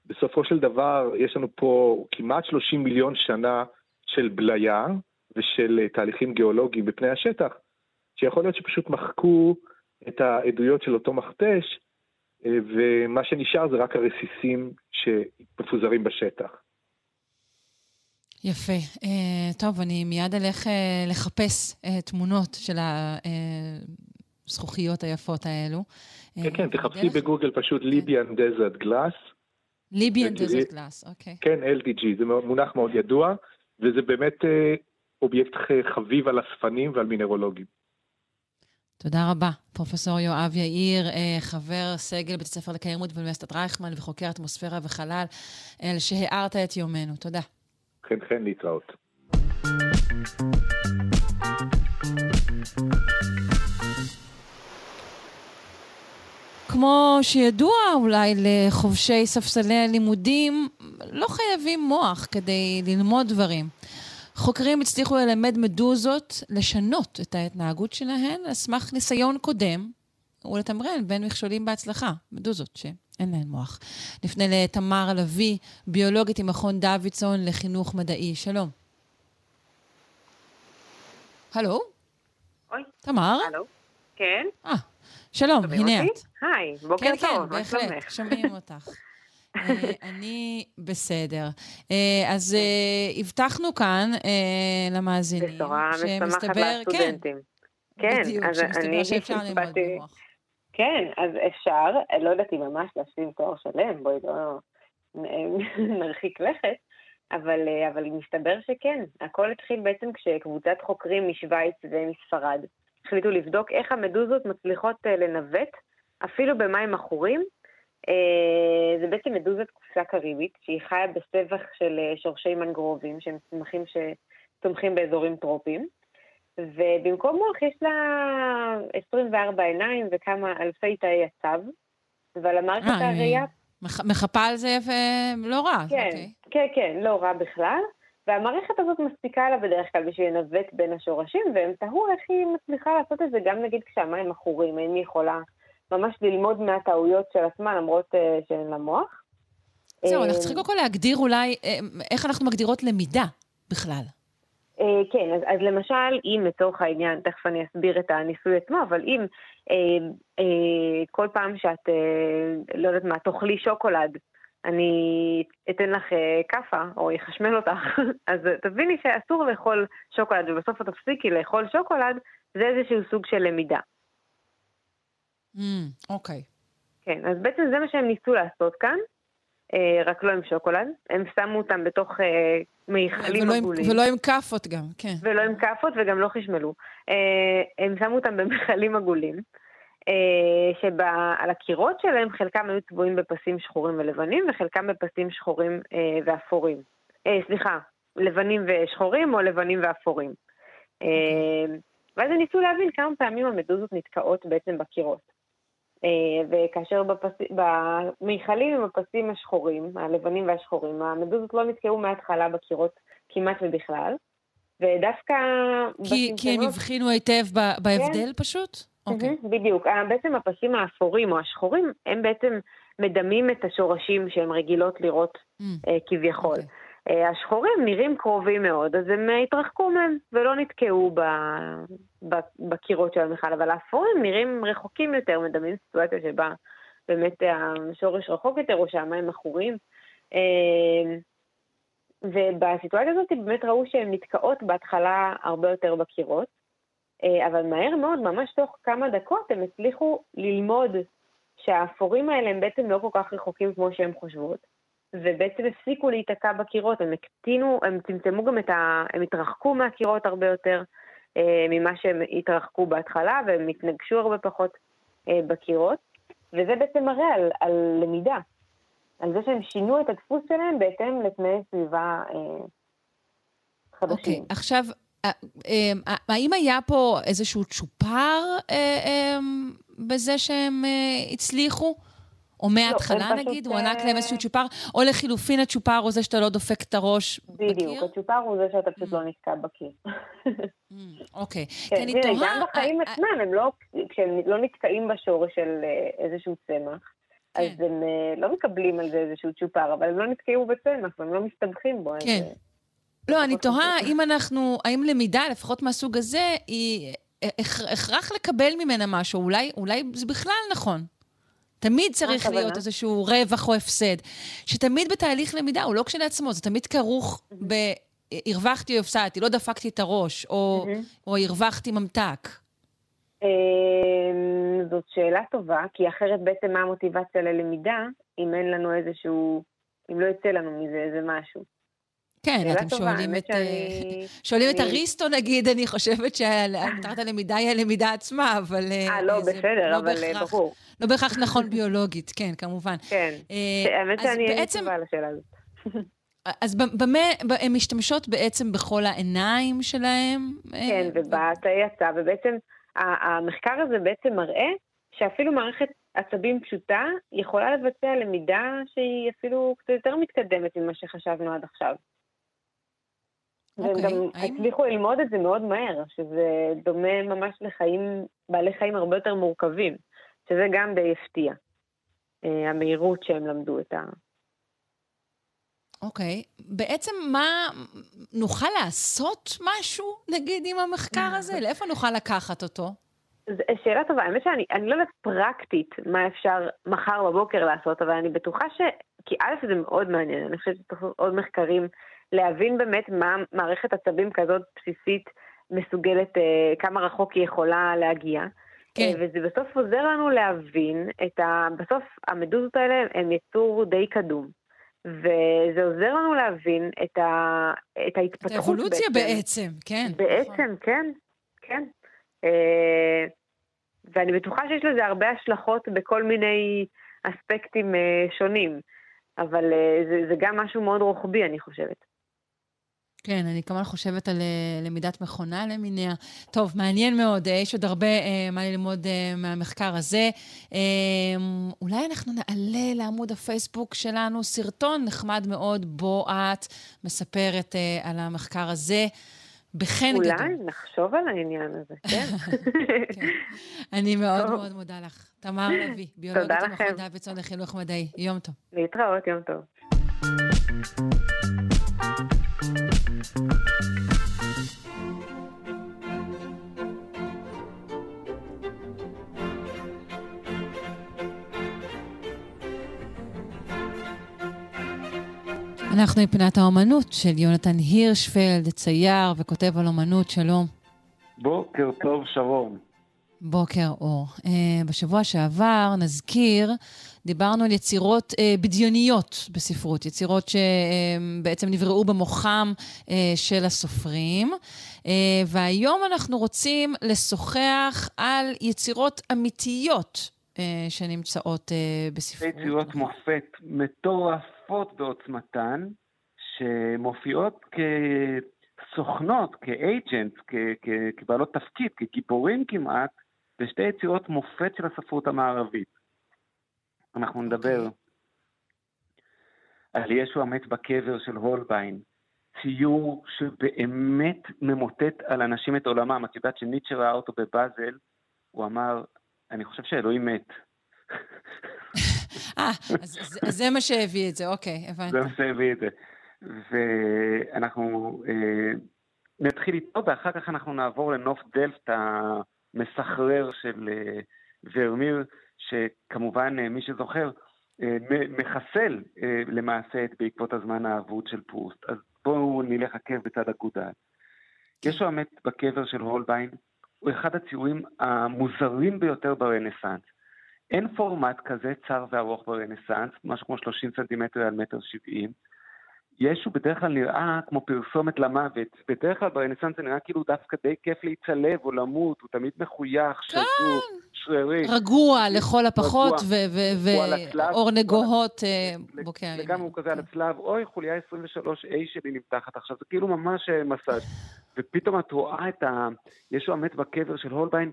בסופו של דבר יש לנו פה כמעט 30 מיליון שנה של בליה ושל אה, תהליכים גיאולוגיים בפני השטח, שיכול להיות שפשוט מחקו את העדויות של אותו מכתש, אה, ומה שנשאר זה רק הרסיסים שמפוזרים בשטח. יפה. Uh, טוב, אני מיד אלך uh, לחפש uh, תמונות של הזכוכיות היפות האלו. כן, כן, תחפשי בגוגל פשוט ליביאן דזרט גלאס. Libyan Desert Glass, אוקיי. כן, LDG, זה מונח מאוד ידוע, וזה באמת אובייקט חביב על אספנים ועל מינרולוגים. תודה רבה. פרופסור יואב יאיר, חבר סגל בית הספר לקיימות באוניברסיטת רייכמן וחוקר אטמוספירה וחלל, שהארת את יומנו. תודה. חן חן להתראות. כמו שידוע אולי לחובשי ספסלי הלימודים, לא חייבים מוח כדי ללמוד דברים. חוקרים הצליחו ללמד מדוזות לשנות את ההתנהגות שלהן על סמך ניסיון קודם ולתמרן בין מכשולים בהצלחה, מדוזות שאין להן מוח. נפנה לתמר לביא, ביולוגית ממכון דוידסון לחינוך מדעי. שלום. הלו? אוי. תמר? הלו. כן. אה, שלום, הנה את. היי, בוקר כן, טוב, כן, מה שלומך? בהחלט, שומעים אותך. *laughs* אה, אני בסדר. אה, אז אה, הבטחנו כאן למאזינים, בשורה משמחת כן, לסטודנטים. כן, בדיוק, אז שמסתבר אני שאפשר ללמוד במוח. כן, אז אפשר, לא יודעת אם ממש להשלים תואר שלם, בואי לא *laughs* נרחיק לכת, אבל, אה, אבל מסתבר שכן. הכל התחיל בעצם כשקבוצת חוקרים משוויץ ומספרד החליטו לבדוק איך המדוזות מצליחות אה, לנווט, אפילו במים עכורים. אה, זה בעצם מדוזת קופסה קריבית, שהיא חיה בסבך של שורשי מנגרובים, שהם צמחים שצומחים באזורים טרופיים. ובמקום מוח יש לה 24 עיניים וכמה אלפי תאי עצב, ועל המערכת אה, הראייה... מח- מחפה על זה יפה, לא רע, כן, אוקיי. כן, כן, לא רע בכלל. והמערכת הזאת מספיקה לה בדרך כלל בשביל לנווט בין השורשים, והם תהו איך היא מצליחה לעשות את זה גם נגיד כשהמים עכורים, האם היא יכולה ממש ללמוד מהטעויות של עצמה למרות uh, שאין לה מוח. זהו, אה, אנחנו צריכים קודם כל להגדיר אולי אה, איך אנחנו מגדירות למידה בכלל. אה, כן, אז, אז למשל, אם לצורך העניין, תכף אני אסביר את הניסוי עצמו, אבל אם אה, אה, כל פעם שאת, אה, לא יודעת מה, תאכלי שוקולד, אני אתן לך אה, כאפה, או יחשמל אותך, *laughs* אז תביני שאסור לאכול שוקולד, ובסוף את תפסיקי לאכול שוקולד, זה איזשהו סוג של למידה. Mm, אוקיי. כן, אז בעצם זה מה שהם ניסו לעשות כאן, רק לא עם שוקולד. הם שמו אותם בתוך אה, מיכלים עגולים. ולא עם כאפות גם, כן. ולא עם כאפות וגם לא חשמלו. אה, הם שמו אותם במכלים עגולים, אה, שעל הקירות שלהם חלקם היו צבועים בפסים שחורים ולבנים, וחלקם בפסים שחורים אה, ואפורים. אה, סליחה, לבנים ושחורים או לבנים ואפורים. אה, ואז הם ניסו להבין כמה פעמים המדוזות נתקעות בעצם בקירות. אה, וכאשר. במיכלים עם הפסים השחורים, הלבנים והשחורים, המדוזות לא נתקעו מההתחלה בקירות כמעט ובכלל, ודווקא... כי, כי הם הבחינו היטב ב- בהבדל פשוט? אוקיי. מהמם, בדיוק. בעצם הפסים האפורים או השחורים, הם בעצם מדמים את השורשים שהן רגילות לראות Mm, אה, כביכול. אוקיי. אה, השחורים נראים קרובים מאוד, אז הם אה, התרחקו מהם ולא נתקעו ב, ב, בקירות של המכל, אבל האפורים נראים רחוקים יותר, מדמים סיטואציה שבה באמת השורש רחוק יותר או שהמים עכורים. אה, ובסיטואציה הזאת באמת ראו שהן נתקעות בהתחלה הרבה יותר בקירות, אבל מהר מאוד, ממש תוך כמה דקות, הם הצליחו ללמוד שהאפורים האלה הם בעצם לא כל כך רחוקים כמו שהן חושבות. ובעצם הפסיקו להיתקע בקירות, הם הקטינו, הם צמצמו גם את ה... הם התרחקו מהקירות הרבה יותר אה, ממה שהם התרחקו בהתחלה, והם התנגשו הרבה פחות אה, בקירות, וזה בעצם מראה על, על למידה, על זה שהם שינו את הדפוס שלהם בהתאם לתנאי סביבה אה, חדשים. אוקיי, עכשיו, אה, אה, האם היה פה איזשהו צ'ופר אה, אה, בזה שהם אה, הצליחו? או מההתחלה פשוט, נגיד, הוא ענק להם אה, איזשהו צ'ופר, או לחילופין הצ'ופר הוא זה שאתה לא דופק את הראש בדיוק, בקיר? הצ'ופר הוא זה שאתה פשוט לא נתקע בקיר. Mm, אוקיי. *laughs* כי כן, אני תראי, תוהה... גם בחיים אה, עצמם, הם לא, כשהם לא נתקעים בשורש של אה, איזשהו צמח, אז הם לא מקבלים על זה איזשהו צ'ופר, אבל הם לא נתקעו בצמח והם לא מסתבכים בו. אז, כן. אה, לא, אני תוהה אם אנחנו, האם למידה, לפחות מהסוג הזה, היא הכ- הכרח לקבל ממנה משהו. אולי, אולי זה בכלל נכון. תמיד צריך? להיות איזשהו רווח או הפסד. שתמיד בתהליך למידה, הוא לא כשלעצמו, זה תמיד כרוך ב... הרווחתי או הפסדתי, לא דפקתי את הראש, או, או הרווחתי ממתק. אמ, זאת שאלה טובה, כי אחרת בעצם מה המוטיבציה ללמידה, אם אין לנו איזשהו, אם לא יצא לנו מזה איזה משהו. כן, אתם טובה, שואלים את... אה, שאני- שואלים את אני- אריסטו, נגיד, אני חושבת שמטרת הלמידה היא הלמידה עצמה, אבל... אה, לא, זה בסדר, לא אבל אה, בהכרח- ברור. לא בהכרך נכון ביולוגית, כן, כמובן. כן. אה, האמת שאני אין לי תשובה לשאלה הזאת. אז במה הן משתמשות בעצם בכל העיניים שלהם? אה, כן, ובתאי התא, ובעצם ה- המחקר הזה בעצם מראה שאפילו מערכת עצבים פשוטה יכולה לבצע למידה שהיא אפילו קצת יותר מתקדמת ממה שחשבנו עד עכשיו. והם אוקיי, גם האם- הצליחו ללמוד את זה מאוד מהר, שזה דומה ממש לחיים, בעלי חיים הרבה יותר מורכבים, שזה גם די הפתיע, אה, המהירות שהם למדו את ה... אוקיי. בעצם מה, נוכל לעשות משהו, נגיד, עם המחקר הזה? *laughs* לאיפה נוכל לקחת אותו? זו שאלה טובה, האמת שאני אני לא יודעת פרקטית מה אפשר מחר בבוקר לעשות, אבל אני בטוחה ש... כי א' זה מאוד מעניין, אני חושבת שצריך עוד מחקרים, להבין באמת מה מערכת עצבים כזאת בסיסית מסוגלת, אה, כמה רחוק היא יכולה להגיע. כן. אה, וזה בסוף עוזר לנו להבין את ה... בסוף המדוזות האלה הן יצור די קדום. וזה עוזר לנו להבין את, ה... את את ההתפתחות האבולוציה בעצם, כן. נכון. בעצם, כן, כן. אה, ואני בטוחה שיש לזה הרבה השלכות בכל מיני אספקטים אה, שונים, אבל זה, זה גם משהו מאוד רוחבי, אני חושבת. כן, אני כמובן חושבת על אה, למידת מכונה למיניה. טוב, מעניין מאוד, אה, יש עוד הרבה אה, מה ללמוד אה, מהמחקר הזה. אה, אולי אנחנו נעלה לעמוד הפייסבוק שלנו סרטון נחמד מאוד, בו את מספרת אה, על המחקר הזה. בחן גדול. אולי נחשוב על העניין הזה, *laughs* כן. אני מאוד טוב. מאוד מודה לך. תמר לוי, *laughs* ביולוגית. המכון דוידסון לחינוך מדעי. יום טוב. להתראות, יום טוב. אנחנו עם פינת האומנות של יונתן הירשפלד, צייר וכותב על אומנות. שלום. בוקר טוב, שרון. בוקר אור. Uh, בשבוע שעבר, נזכיר, דיברנו על יצירות uh, בדיוניות בספרות, יצירות שבעצם נבראו במוחם uh, של הסופרים. Uh, והיום אנחנו רוצים לשוחח על יצירות אמיתיות uh, שנמצאות uh, בספרות. יצירות מופת מטורפות בעוצמתן, שמופיעות כסוכנות, כאג'נט, כבעלות תפקיד, כגיבורים כמעט, בשתי יצירות מופת של הספרות המערבית. אנחנו נדבר על ישו המת בקבר של הולביין, ציור שבאמת ממוטט על אנשים את עולמם. את יודעת שניטשה ראה אותו בבאזל, הוא אמר, אני חושב שאלוהים מת. אה, אז זה מה שהביא את זה, אוקיי, הבנתי. זה מה שהביא את זה. ואנחנו אה, נתחיל איתו, ואחר כך אנחנו נעבור לנוף דלפט המסחרר של אה, ורמיר, שכמובן, אה, מי שזוכר, אה, מחסל אה, למעשה את בעקבות הזמן האבוד של פרוסט. אז בואו נלך עקב בצד אגודל. ישו המת בקבר של הולביין הוא אחד הציורים המוזרים ביותר ברנסאנס. אין פורמט כזה צר וארוך ברנסאנס, משהו כמו 30 סנטימטר על מטר 70. ישו בדרך כלל נראה כמו פרסומת למוות. בדרך כלל ברנסאנס זה נראה כאילו דווקא די כיף להצלב או למות, הוא תמיד מחוייך, שזור, שרירי. רגוע לכל הפחות, ואור נגוהות אה, בוקע. וגם הוא כזה על הצלב, אוי, חוליה 23A שלי נמתחת עכשיו, זה כאילו ממש אה, מסאז'. ופתאום את רואה את ה... ישו המת בקבר של הולביין,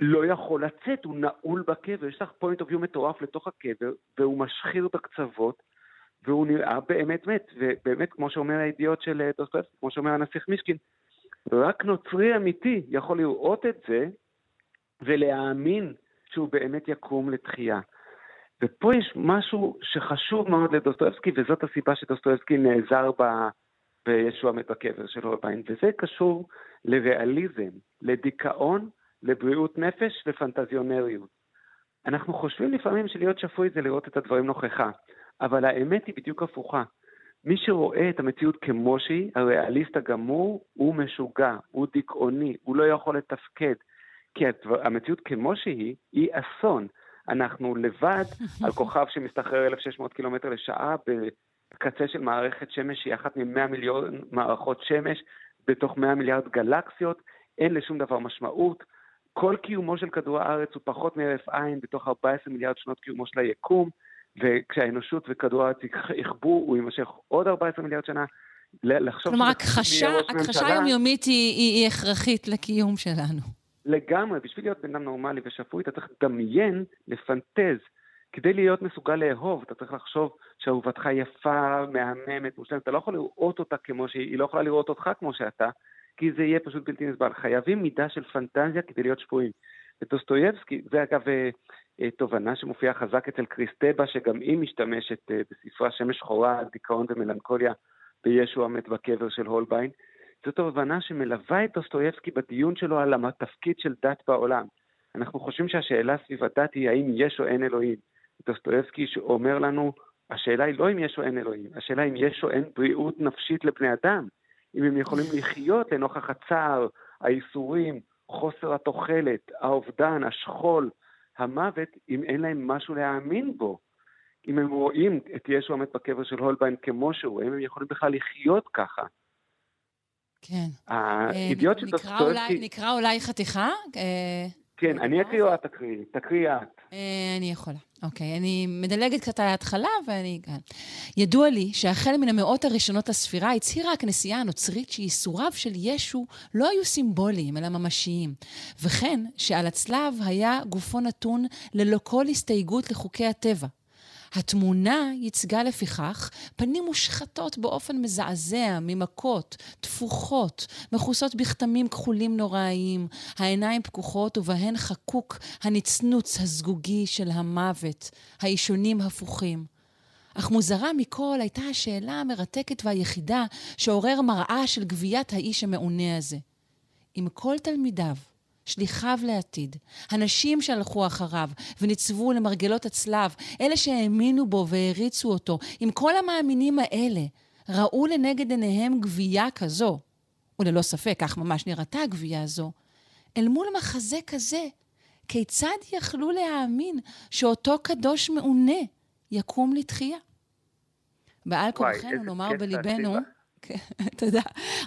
לא יכול לצאת, הוא נעול בקבר, יש לך point of view מטורף לתוך הקבר, והוא משחיר בקצוות, והוא נראה באמת מת, ובאמת, כמו שאומר האידיוט של דוסטויבסקי, כמו שאומר הנסיך מישקין, רק נוצרי אמיתי יכול לראות את זה ולהאמין שהוא באמת יקום לתחייה. ופה יש משהו שחשוב מאוד לדוסטויבסקי, וזאת הסיבה שדוסטויבסקי נעזר ב... בישוע מת בקבר של הולביין, וזה קשור לריאליזם, לדיכאון, לבריאות נפש, לפנטזיונריות. אנחנו חושבים לפעמים שלהיות שפוי זה לראות את הדברים נוכחה, אבל האמת היא בדיוק הפוכה. מי שרואה את המציאות כמו שהיא, הריאליסט הגמור, הוא משוגע, הוא דיכאוני, הוא לא יכול לתפקד. כי המציאות כמו שהיא, היא אסון. אנחנו לבד *laughs* על כוכב שמסתחרר 1,600 קילומטר לשעה בקצה של מערכת שמש שהיא אחת מ-100 מיליון מערכות שמש בתוך 100 מיליארד גלקסיות, אין לשום דבר משמעות. כל קיומו של כדור הארץ הוא פחות מהרף עין בתוך 14 מיליארד שנות קיומו של היקום, וכשהאנושות וכדור הארץ יכבו, הוא יימשך עוד 14 מיליארד שנה. לחשוב... כלומר, הכחשה היומיומית היא, היא, היא הכרחית לקיום שלנו. לגמרי, בשביל להיות בן אדם נורמלי ושפוי, אתה צריך לדמיין, לפנטז. כדי להיות מסוגל לאהוב, אתה צריך לחשוב שאהובתך יפה, מהממת, מושלמת. אתה לא יכול לראות אותה כמו שהיא, היא לא יכולה לראות אותך כמו שאתה, כי זה יהיה פשוט בלתי נסבל. חייבים מידה של פנטזיה כדי להיות שפויים. ודוסטויבסקי, זה אגב אה, אה, תובנה שמופיעה חזק אצל קריסטבה, שגם היא משתמשת אה, בספרה שמש שחורה על דיכאון ומלנכוליה בישו המת בקבר של הולביין. זו תובנה שמלווה את דוסטויבסקי בדיון שלו על התפקיד של דת בעולם. אנחנו חושבים שהשאלה סביב הדת היא האם יש או אין אלוהים. דוסטויבסקי אומר לנו, השאלה היא לא אם יש או אין אלוהים, השאלה אם יש או אין בריאות נפשית לבני אדם. אם הם יכולים לחיות לנוכח הצער, האיסורים, חוסר התוחלת, האובדן, השכול, המוות, אם אין להם משהו להאמין בו. אם הם רואים את ישו המת בקבר של הולביין כמו שהוא, האם הם יכולים בכלל לחיות ככה? כן. האידיוט של דוסטויבסקי... נקרא אולי חתיכה? אה, כן, אני אקריא או את תקריאי? תקריאי את. אה, אני יכולה. אוקיי, אני מדלגת קצת על ההתחלה ואני. ידוע לי שהחל מן המאות הראשונות לספירה הצהירה הכנסייה הנוצרית שייסוריו של ישו לא היו סימבוליים, אלא ממשיים. וכן, שעל הצלב היה גופו נתון ללא כל הסתייגות לחוקי הטבע. התמונה ייצגה לפיכך פנים מושחתות באופן מזעזע, ממכות, תפוחות, מכוסות בכתמים כחולים נוראיים, העיניים פקוחות ובהן חקוק הנצנוץ הזגוגי של המוות, האישונים הפוכים. אך מוזרה מכל הייתה השאלה המרתקת והיחידה שעורר מראה של גביית האיש המעונה הזה. אם כל תלמידיו שליחיו לעתיד, הנשים שהלכו אחריו וניצבו למרגלות הצלב, אלה שהאמינו בו והעריצו אותו, עם כל המאמינים האלה, ראו לנגד עיניהם גבייה כזו, וללא ספק, כך ממש נראתה הגבייה הזו, אל מול מחזה כזה, כיצד יכלו להאמין שאותו קדוש מעונה יקום לתחייה? בעל כורחנו נאמר בליבנו... *laughs* תודה.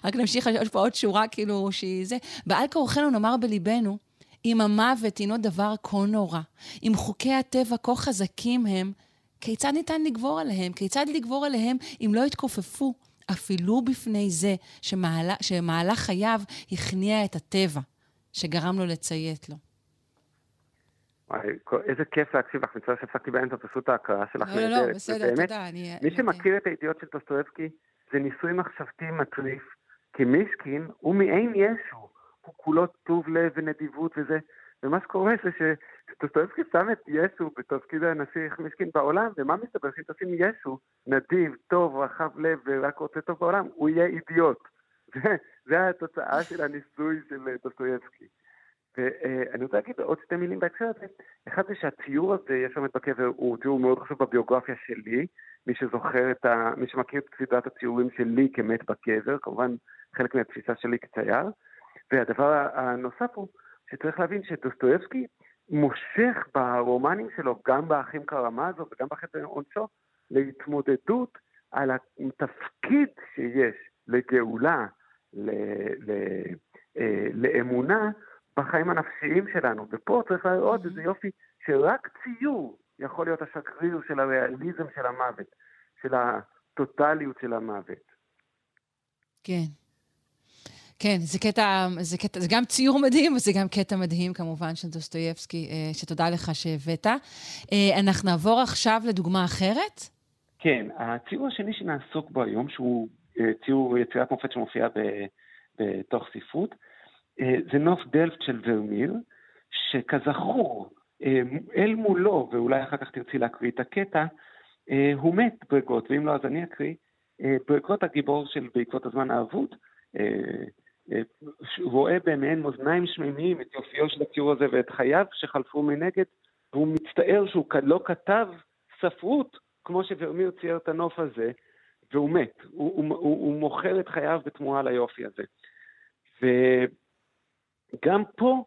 רק נמשיך, יש פה עוד שורה כאילו שהיא זה. בעל כורחנו נאמר בליבנו, אם המוות הינו דבר כה נורא, אם חוקי הטבע כה חזקים הם, כיצד ניתן לגבור עליהם? כיצד לגבור עליהם אם לא יתכופפו אפילו בפני זה שמהלך, שמהלך חייו הכניע את הטבע, שגרם לו לציית לו? וואי, איזה כיף להקשיב לך, מצטער שהפסקתי באמצע פשוט ההקראה שלך לא, לא, לא, בסדר, תודה. מי שמכיר את הידיעות של דוסטויבסקי, זה ניסוי מחשבתי מטריף, כי מישקין הוא מעין ישו, הוא כולו טוב לב ונדיבות וזה, ומה שקורה זה שדוסטויבסקי שם את ישו בתפקיד הנסיך מישקין בעולם, ומה מסתבר שאם תשים ישו נדיב, טוב, רחב לב ורק רוצה טוב בעולם, הוא יהיה אידיוט. *laughs* זה התוצאה של הניסוי של דוסטויבסקי. ואני רוצה להגיד עוד שתי מילים בהקשר הזה. אחד זה שהציור הזה, יש שם את בקבר, הוא ציור מאוד חשוב בביוגרפיה שלי. מי שזוכר את ה... מי שמכיר את סדרת הציורים שלי כמת בקבר, כמובן חלק מהתפיסה שלי כצייר. והדבר הנוסף הוא שצריך להבין שדוסטויבסקי מושך ברומנים שלו, גם באחים קרמזו וגם בחטא עונשו, להתמודדות על התפקיד שיש לגאולה, ל... ל... אה, לאמונה, בחיים הנפשיים שלנו. ופה צריך לראות איזה יופי שרק ציור יכול להיות השגריר של הריאליזם של המוות, של הטוטליות של המוות. כן. כן, זה קטע, זה קטע, זה גם ציור מדהים, וזה גם קטע מדהים כמובן של דוסטויבסקי, אה, שתודה לך שהבאת. אה, אנחנו נעבור עכשיו לדוגמה אחרת. כן, הציור השני שנעסוק בו היום, שהוא אה, ציור יצירת מופת שמופיע בתוך ספרות, זה נוף דלפט של ורמיר, שכזכור, אל מולו, ואולי אחר כך תרצי להקריא את הקטע, הוא מת ברגות, ואם לא אז אני אקריא, ברגות הגיבור של בעקבות הזמן האבוד, רואה במעין מאזניים שמימיים את יופיו של הציור הזה ואת חייו שחלפו מנגד, והוא מצטער שהוא לא כתב ספרות כמו שוורמיר צייר את הנוף הזה, והוא מת. הוא, הוא, הוא, הוא מוכר את חייו בתמורה ליופי הזה. וגם פה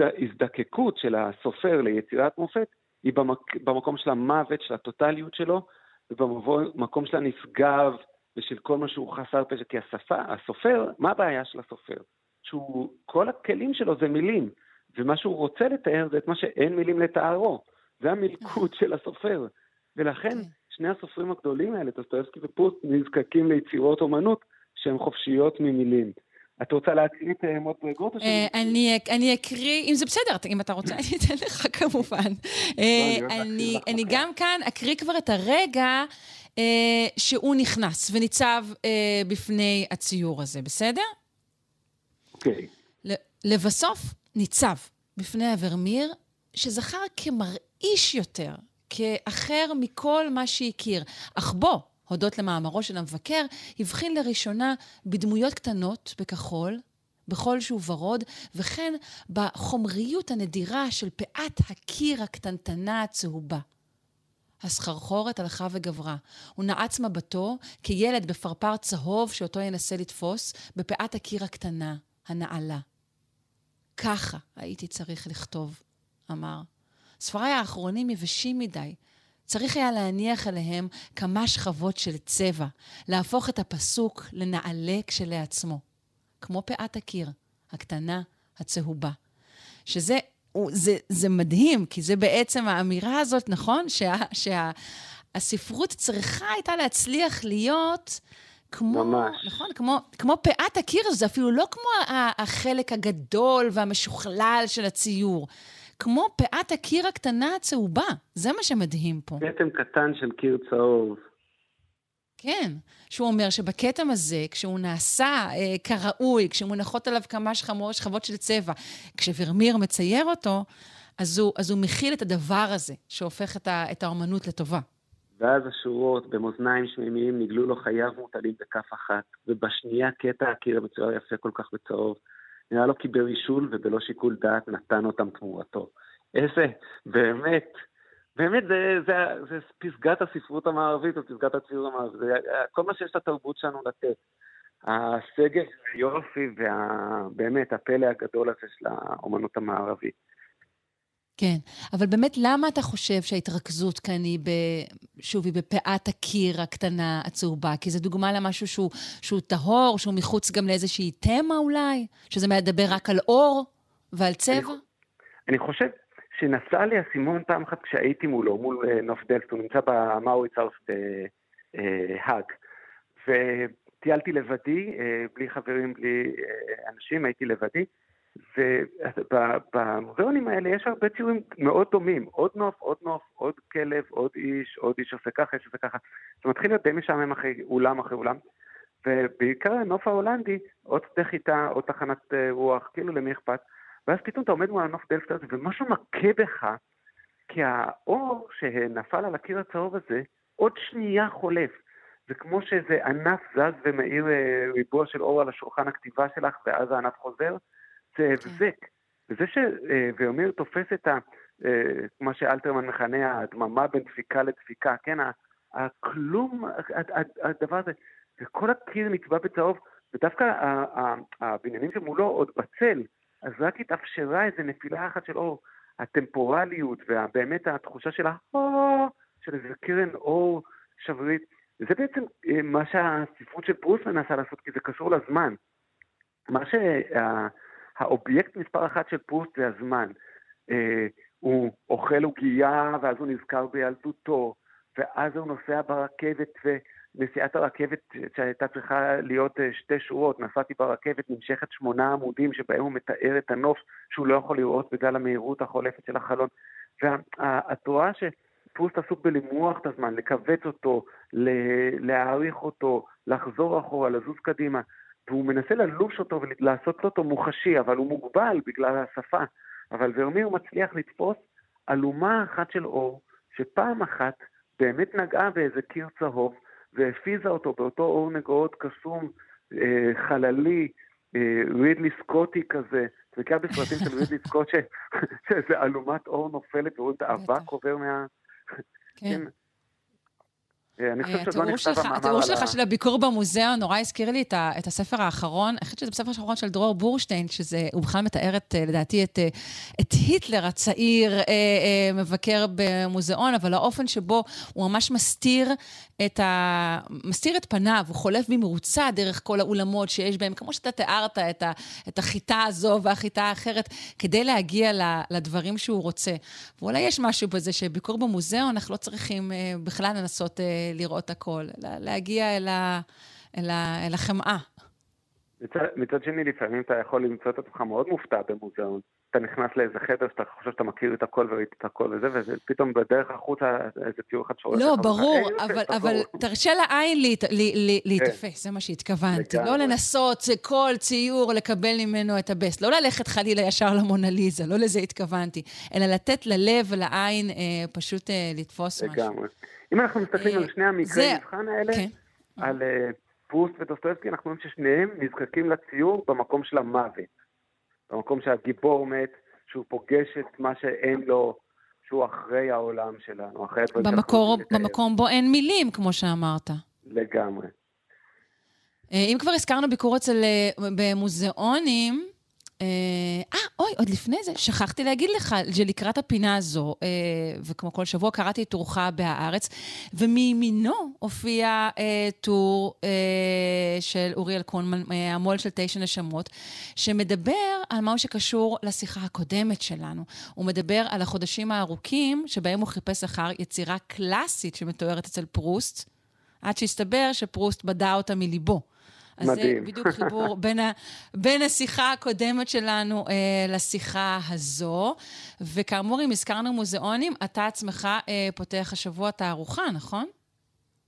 ההזדקקות של הסופר ליצירת מופת היא במק, במקום של המוות, של הטוטליות שלו, ובמקום של הנשגב ושל כל מה שהוא חסר פשע. כי השפה, הסופר, מה הבעיה של הסופר? שהוא, כל הכלים שלו זה מילים, ומה שהוא רוצה לתאר זה את מה שאין מילים לתארו. זה המלכוד של הסופר. ולכן כן. שני הסופרים הגדולים האלה, דוסטויבסקי ופוסט, נזקקים ליצירות אומנות שהן חופשיות ממילים. את רוצה להקריא את אה, מות ברגות? אה, אני אקריא, אם זה בסדר, אם אתה רוצה, *laughs* אני אתן לך כמובן. לא, אה, אני גם כאן אקריא כבר את הרגע שהוא נכנס וניצב בפני הציור הזה, בסדר? אוקיי. לבסוף ניצב בפני אברמיר, שזכר כמרעיש יותר, כאחר מכל מה שהכיר. אך בו, הודות למאמרו של המבקר, הבחין לראשונה בדמויות קטנות בכחול, בחול שהוא ורוד, וכן בחומריות הנדירה של פאת הקיר הקטנטנה הצהובה. הסחרחורת הלכה וגברה. הוא נעץ מבטו כילד בפרפר צהוב שאותו ינסה לתפוס בפאת הקיר הקטנה, הנעלה. ככה הייתי צריך לכתוב, אמר. ספריי האחרונים יבשים מדי. צריך היה להניח עליהם כמה שכבות של צבע, להפוך את הפסוק לנעלה כשלעצמו. כמו פאת הקיר, הקטנה, הצהובה. שזה זה, זה מדהים, כי זה בעצם האמירה הזאת, נכון? שהספרות שה, צריכה הייתה להצליח להיות כמו... ממש. נכון? כמו, כמו פאת הקיר, זה אפילו לא כמו החלק הגדול והמשוכלל של הציור. כמו פאת הקיר הקטנה הצהובה. זה מה שמדהים פה. כתם קטן של קיר צהוב. כן, שהוא אומר שבכתם הזה, כשהוא נעשה אה, כראוי, כשמונחות עליו כמה שכבות, שכבות של צבע, כשוורמיר מצייר אותו, אז הוא, אז הוא מכיל את הדבר הזה, שהופך את, ה, את האומנות לטובה. ואז השורות במאזניים שמימיים נגלו לו חייו מוטלים בכף אחת, ובשנייה קטע הקיר המצויר יפה כל כך בצהוב. נראה לו כי ברישול ובלא שיקול דעת נתן אותם תמורתו. איזה, באמת, באמת זה, זה, זה פסגת הספרות המערבית או פסגת הציור המערבית, זה כל מה שיש לתרבות שלנו לתת. הסגל, היופי ובאמת הפלא הגדול הזה של האומנות המערבית. כן, אבל באמת, למה אתה חושב שההתרכזות כאן היא, ב... שוב, היא בפאת הקיר הקטנה, הצהובה? כי זו דוגמה למשהו שהוא, שהוא טהור, שהוא מחוץ גם לאיזושהי תמה אולי? שזה מדבר רק על אור ועל צבע? אני, אני חושב שנסע לי האסימון פעם אחת כשהייתי מולו, מול אה, נוף דלפט, הוא נמצא במאוריצאוס בהאג. וטיילתי לבדי, אה, בלי חברים, בלי אה, אנשים, הייתי לבדי. ובמוזיאונים האלה יש הרבה ציורים מאוד דומים, עוד נוף, עוד נוף, עוד כלב, עוד איש, עוד איש עושה ככה, איש עושה ככה. זה מתחיל להיות די משעמם אחרי אולם אחרי אולם, ובעיקר הנוף ההולנדי, עוד שדה חיטה, עוד תחנת אה, רוח, כאילו למי אכפת, ואז פתאום אתה עומד מול הנוף דלפט הזה, ומשהו מכה בך, כי האור שנפל על הקיר הצהוב הזה, עוד שנייה חולף. זה כמו שאיזה ענף זז ומאיר אה, ריבוע של אור על השולחן הכתיבה שלך, ואז הענף חוזר, זה הבזק. וזה שוורמיר תופס את ה... אה, מה שאלתרמן מכנה ההדממה בין דפיקה לדפיקה, כן? הכלום, הדבר הזה, וכל הקיר נקבע בצהוב, ודווקא הבניינים שמולו עוד בצל, אז רק התאפשרה איזו נפילה אחת של אור. הטמפורליות ובאמת התחושה של ה... של איזה קרן אור שברירית, זה בעצם אה, מה שהספרות של פרוס מנסה לעשות, כי זה קשור לזמן. מה שה... האובייקט מספר אחת של פרוסט זה הזמן. אה, הוא אוכל עוגייה, ואז הוא נזכר בילדותו, ואז הוא נוסע ברכבת, ונסיעת הרכבת שהייתה צריכה להיות אה, שתי שורות, נסעתי ברכבת נמשכת שמונה עמודים שבהם הוא מתאר את הנוף שהוא לא יכול לראות בגלל המהירות החולפת של החלון. ואת רואה שפרוסט עסוק בלמרוח את הזמן, לכווץ אותו, להעריך אותו, לחזור אחורה, לזוז קדימה. והוא מנסה ללוש אותו ולעשות אותו מוחשי, אבל הוא מוגבל בגלל השפה. אבל ורמיר מצליח לתפוס אלומה אחת של אור, שפעם אחת באמת נגעה באיזה קיר צהוב, והפיזה אותו באותו אור נגעות קסום, אה, חללי, אה, רידלי סקוטי כזה, זה בעיקר בסרטים של רידלי סקוט, שאיזה *laughs* אלומת אור נופלת ורואים את האבק עובר מה... כן. אה, אני חושב שעוד לא התיאור שלך, התיאור. של הביקור במוזיאון נורא הזכיר לי את, הספר האחרון, אני חושבת שזה בספר האחרון של דרור בורשטיין, שזה, הוא בכלל מתאר את, אה, לדעתי את, אה, היטלר הצעיר אה, אה, מבקר במוזיאון, אבל האופן שבו הוא ממש מסתיר את, ה, מסתיר את פניו, הוא חולף במרוצה דרך כל האולמות שיש בהם, כמו שאתה תיארת, את, ה, את החיטה הזו והחיטה האחרת, כדי להגיע לדברים שהוא רוצה. ואולי יש משהו בזה שביקור במוזיאון, אנחנו לא צריכים אה, בכלל לנסות אה, לראות הכל, אלא להגיע אל, ה, אל, ה, אל החמאה. מצד, מצד שני, לפעמים אתה יכול למצוא את עצמך מאוד מופתע במוזיאון. אתה נכנס לאיזה חדר שאתה חושב שאתה מכיר את הכל וראית את הכל וזה, ופתאום בדרך החוצה איזה ציור אחד שורק לא, ברור, "היי, אבל, אבל תחזור." תרשה לעין להיתפס, זה מה שהתכוונתי. לא. לנסות כל ציור לקבל ממנו את הבסט. לא ללכת חלילה ישר למונליזה, לא לזה התכוונתי. אלא לתת ללב ולעין אה, פשוט אה, לתפוס משהו. לגמרי. אם אנחנו מסתכלים על שני המקרי זה- מבחן האלה, כן. על אה, פרוסט ודוסטויבסקי, אנחנו רואים ששניהם נזקקים לציור במקום של המוות. במקום שהגיבור מת, שהוא פוגש את מה שאין לו, שהוא אחרי העולם שלנו, אחרי הדברים שאנחנו במקור. במקום בו אין מילים, כמו שאמרת. לגמרי. אה, אם כבר הזכרנו ביקור אצל, אה, במוזיאונים, אה, אוי, עוד לפני זה, שכחתי להגיד לך שלקראת הפינה הזו, אה, וכמו כל שבוע קראתי את טורך בהארץ, ומימינו הופיע אה, טור אה, של אוריאל קונמן, אה, המו"ל של תשע נשמות, שמדבר על מה שקשור לשיחה הקודמת שלנו. הוא מדבר על החודשים הארוכים שבהם הוא חיפש אחר יצירה קלאסית שמתוארת אצל פרוסט, עד שהסתבר שפרוסט בדה אותה מליבו. אז מדהים. זה בדיוק חיבור *laughs* בין, ה, בין השיחה הקודמת שלנו אה, לשיחה הזו. וכאמור, אם הזכרנו מוזיאונים, אתה עצמך אה, פותח השבוע תערוכה, נכון?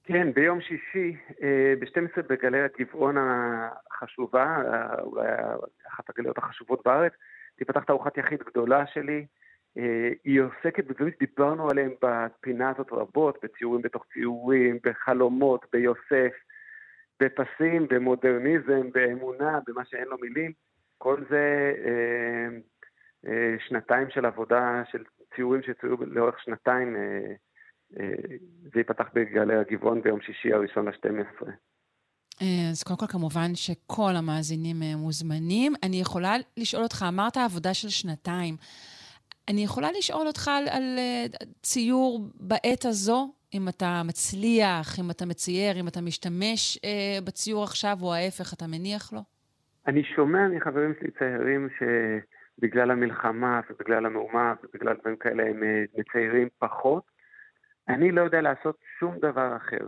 כן, ביום שישי, אה, ב-12 בגלריית גבעון החשובה, אה, אולי אחת הגלריות החשובות בארץ, תיפתח תערוכת יחיד גדולה שלי. אה, היא עוסקת בדברים שדיברנו עליהם בפינה הזאת רבות, בציורים בתוך ציורים, בחלומות, ביוסף, בפסים, במודרניזם, באמונה, במה שאין לו מילים. כל זה אה, אה, שנתיים של עבודה, של ציורים שצוירו לאורך שנתיים. אה, אה, זה ייפתח בגלי הגבעון ביום שישי הראשון ל-12. אה, אז קודם כל, כמובן שכל המאזינים אה, מוזמנים. אני יכולה לשאול אותך, אמרת עבודה של שנתיים. אני יכולה לשאול אותך על, על אה, ציור בעת הזו, אם אתה מצליח, אם אתה מצייר, אם אתה משתמש אה, בציור עכשיו, או ההפך, אתה מניח לו? אני שומע מחברים שלי צעירים שבגלל המלחמה ובגלל המהומה ובגלל דברים כאלה הם אה, מציירים פחות. אני לא יודע לעשות שום דבר אחר.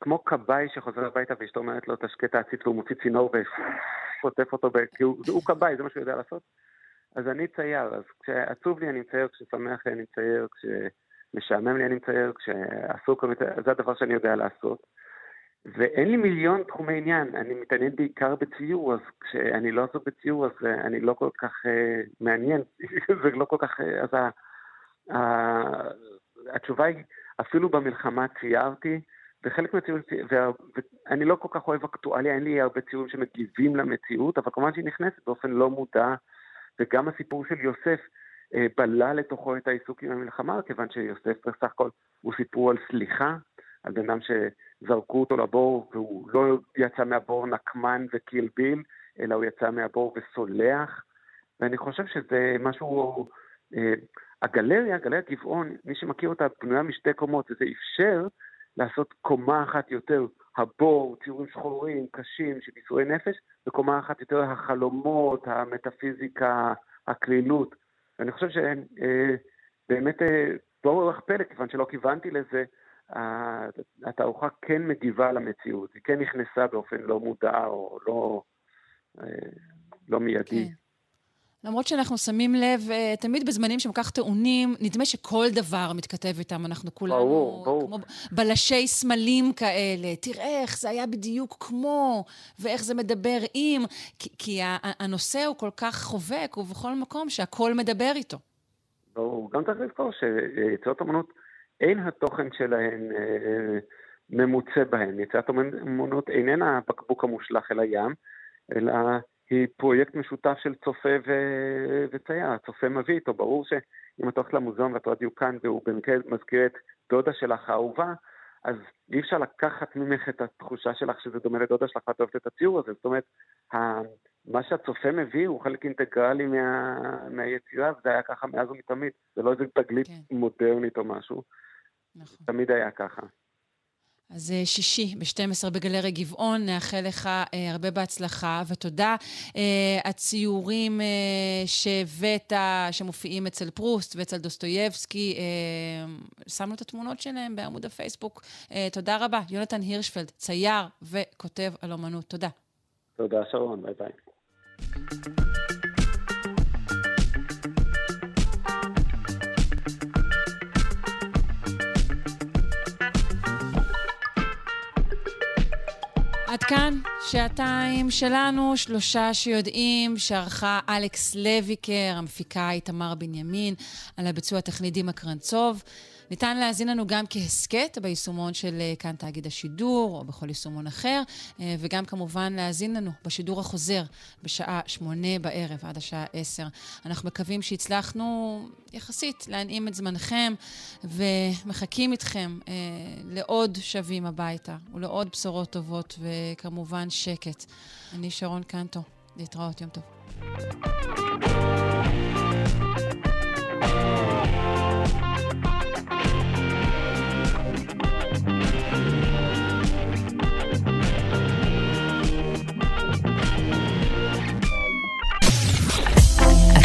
כמו כבאי שחוזר הביתה ואשתו אומרת לו, תשקה את העציץ והוא מוציא צינור ושוטף אותו. כי הוא, הוא כבאי, זה מה שהוא יודע לעשות. אז אני צייר, אז כשעצוב לי אני מצייר, כששמח לי אני מצייר, כשמשעמם לי אני מצייר, כשעסוק אני מצייר, זה הדבר שאני יודע לעשות. ואין לי מיליון תחומי עניין, אני מתעניין בעיקר בציור, אז כשאני לא עסוק בציור, אז אני לא כל כך uh, מעניין, *laughs* זה לא כל כך... Uh, אז ה, ה, התשובה היא, אפילו במלחמה ציירתי, וחלק מהציורים, ואני לא כל כך אוהב אקטואליה, אין לי הרבה ציורים שמגיבים למציאות, אבל כמובן שהיא נכנסת באופן לא מודע, וגם הסיפור של יוסף אה, בלע לתוכו את העיסוק עם המלחמה, כיוון שיוסף בסך הכל הוא סיפור על סליחה, על בן אדם שזרקו אותו לבור והוא לא יצא מהבור נקמן וקילביל, אלא הוא יצא מהבור וסולח, ואני חושב שזה משהו... אה, הגלריה, גלריית גבעון, מי שמכיר אותה, בנויה משתי קומות, וזה אפשר לעשות קומה אחת יותר הבור, ציורים שחורים, קשים, של ייסורי נפש, וקומה אחת יותר החלומות, המטאפיזיקה, הקלילות. ואני חושב שבאמת באורח פלא, כיוון שלא כיוונתי לזה, התערוכה כן מגיבה למציאות, היא כן נכנסה באופן לא מודע או לא, לא מיידי. כן. למרות שאנחנו שמים לב, uh, תמיד בזמנים שהם כך טעונים, נדמה שכל דבר מתכתב איתם. אנחנו כולנו ברור, ברור. כמו בלשי סמלים כאלה. תראה איך זה היה בדיוק כמו, ואיך זה מדבר עם, כי, כי הנושא הוא כל כך חובק, ובכל מקום שהכל מדבר איתו. ברור. גם צריך לזכור שיצירות אמנות, אין התוכן שלהן אה, ממוצה בהן. יצירת אמנות איננה הבקבוק המושלך אל הים, אלא היא פרויקט משותף של צופה ו- וצייר. הצופה מביא איתו, ברור שאם את הולכת למוזיאון ואת רואה דיוקן והוא במקרה מזכיר את דודה שלך האהובה, אז אי אפשר לקחת ממך את התחושה שלך שזה דומה לדודה שלך ואת אוהבת את הציור הזה. זאת אומרת, מה שהצופה מביא הוא חלק אינטגרלי מה, מהיצירה, וזה היה ככה מאז ומתמיד. זה לא איזה תגלית כן. מודרנית או משהו. נכון. תמיד היה ככה. אז אה, שישי ב-12 בגלרי גבעון, נאחל לך אה, הרבה בהצלחה ותודה. אה, הציורים אה, שהבאת, שמופיעים אצל פרוסט ואצל דוסטויבסקי, אה, שמנו את התמונות שלהם בעמוד הפייסבוק. אה, תודה רבה. יונתן הירשפלד, צייר וכותב על אומנות. תודה. תודה, שרון. ביי ביי. עד כאן שעתיים שלנו, שלושה שיודעים, שערכה אלכס לויקר, המפיקה איתמר בנימין, על הביצוע הטכני דימה. ניתן להאזין לנו גם כהסכת ביישומון של אה, כאן תאגיד השידור, או בכל יישומון אחר, אה, וגם כמובן להאזין לנו בשידור החוזר בשעה שמונה בערב עד השעה עשר. אנחנו מקווים שהצלחנו יחסית להנעים את זמנכם, ומחכים איתכם אה, לעוד שבים הביתה, ולעוד בשורות טובות, וכמובן שקט. אני שרון קנטו, להתראות, יום טוב.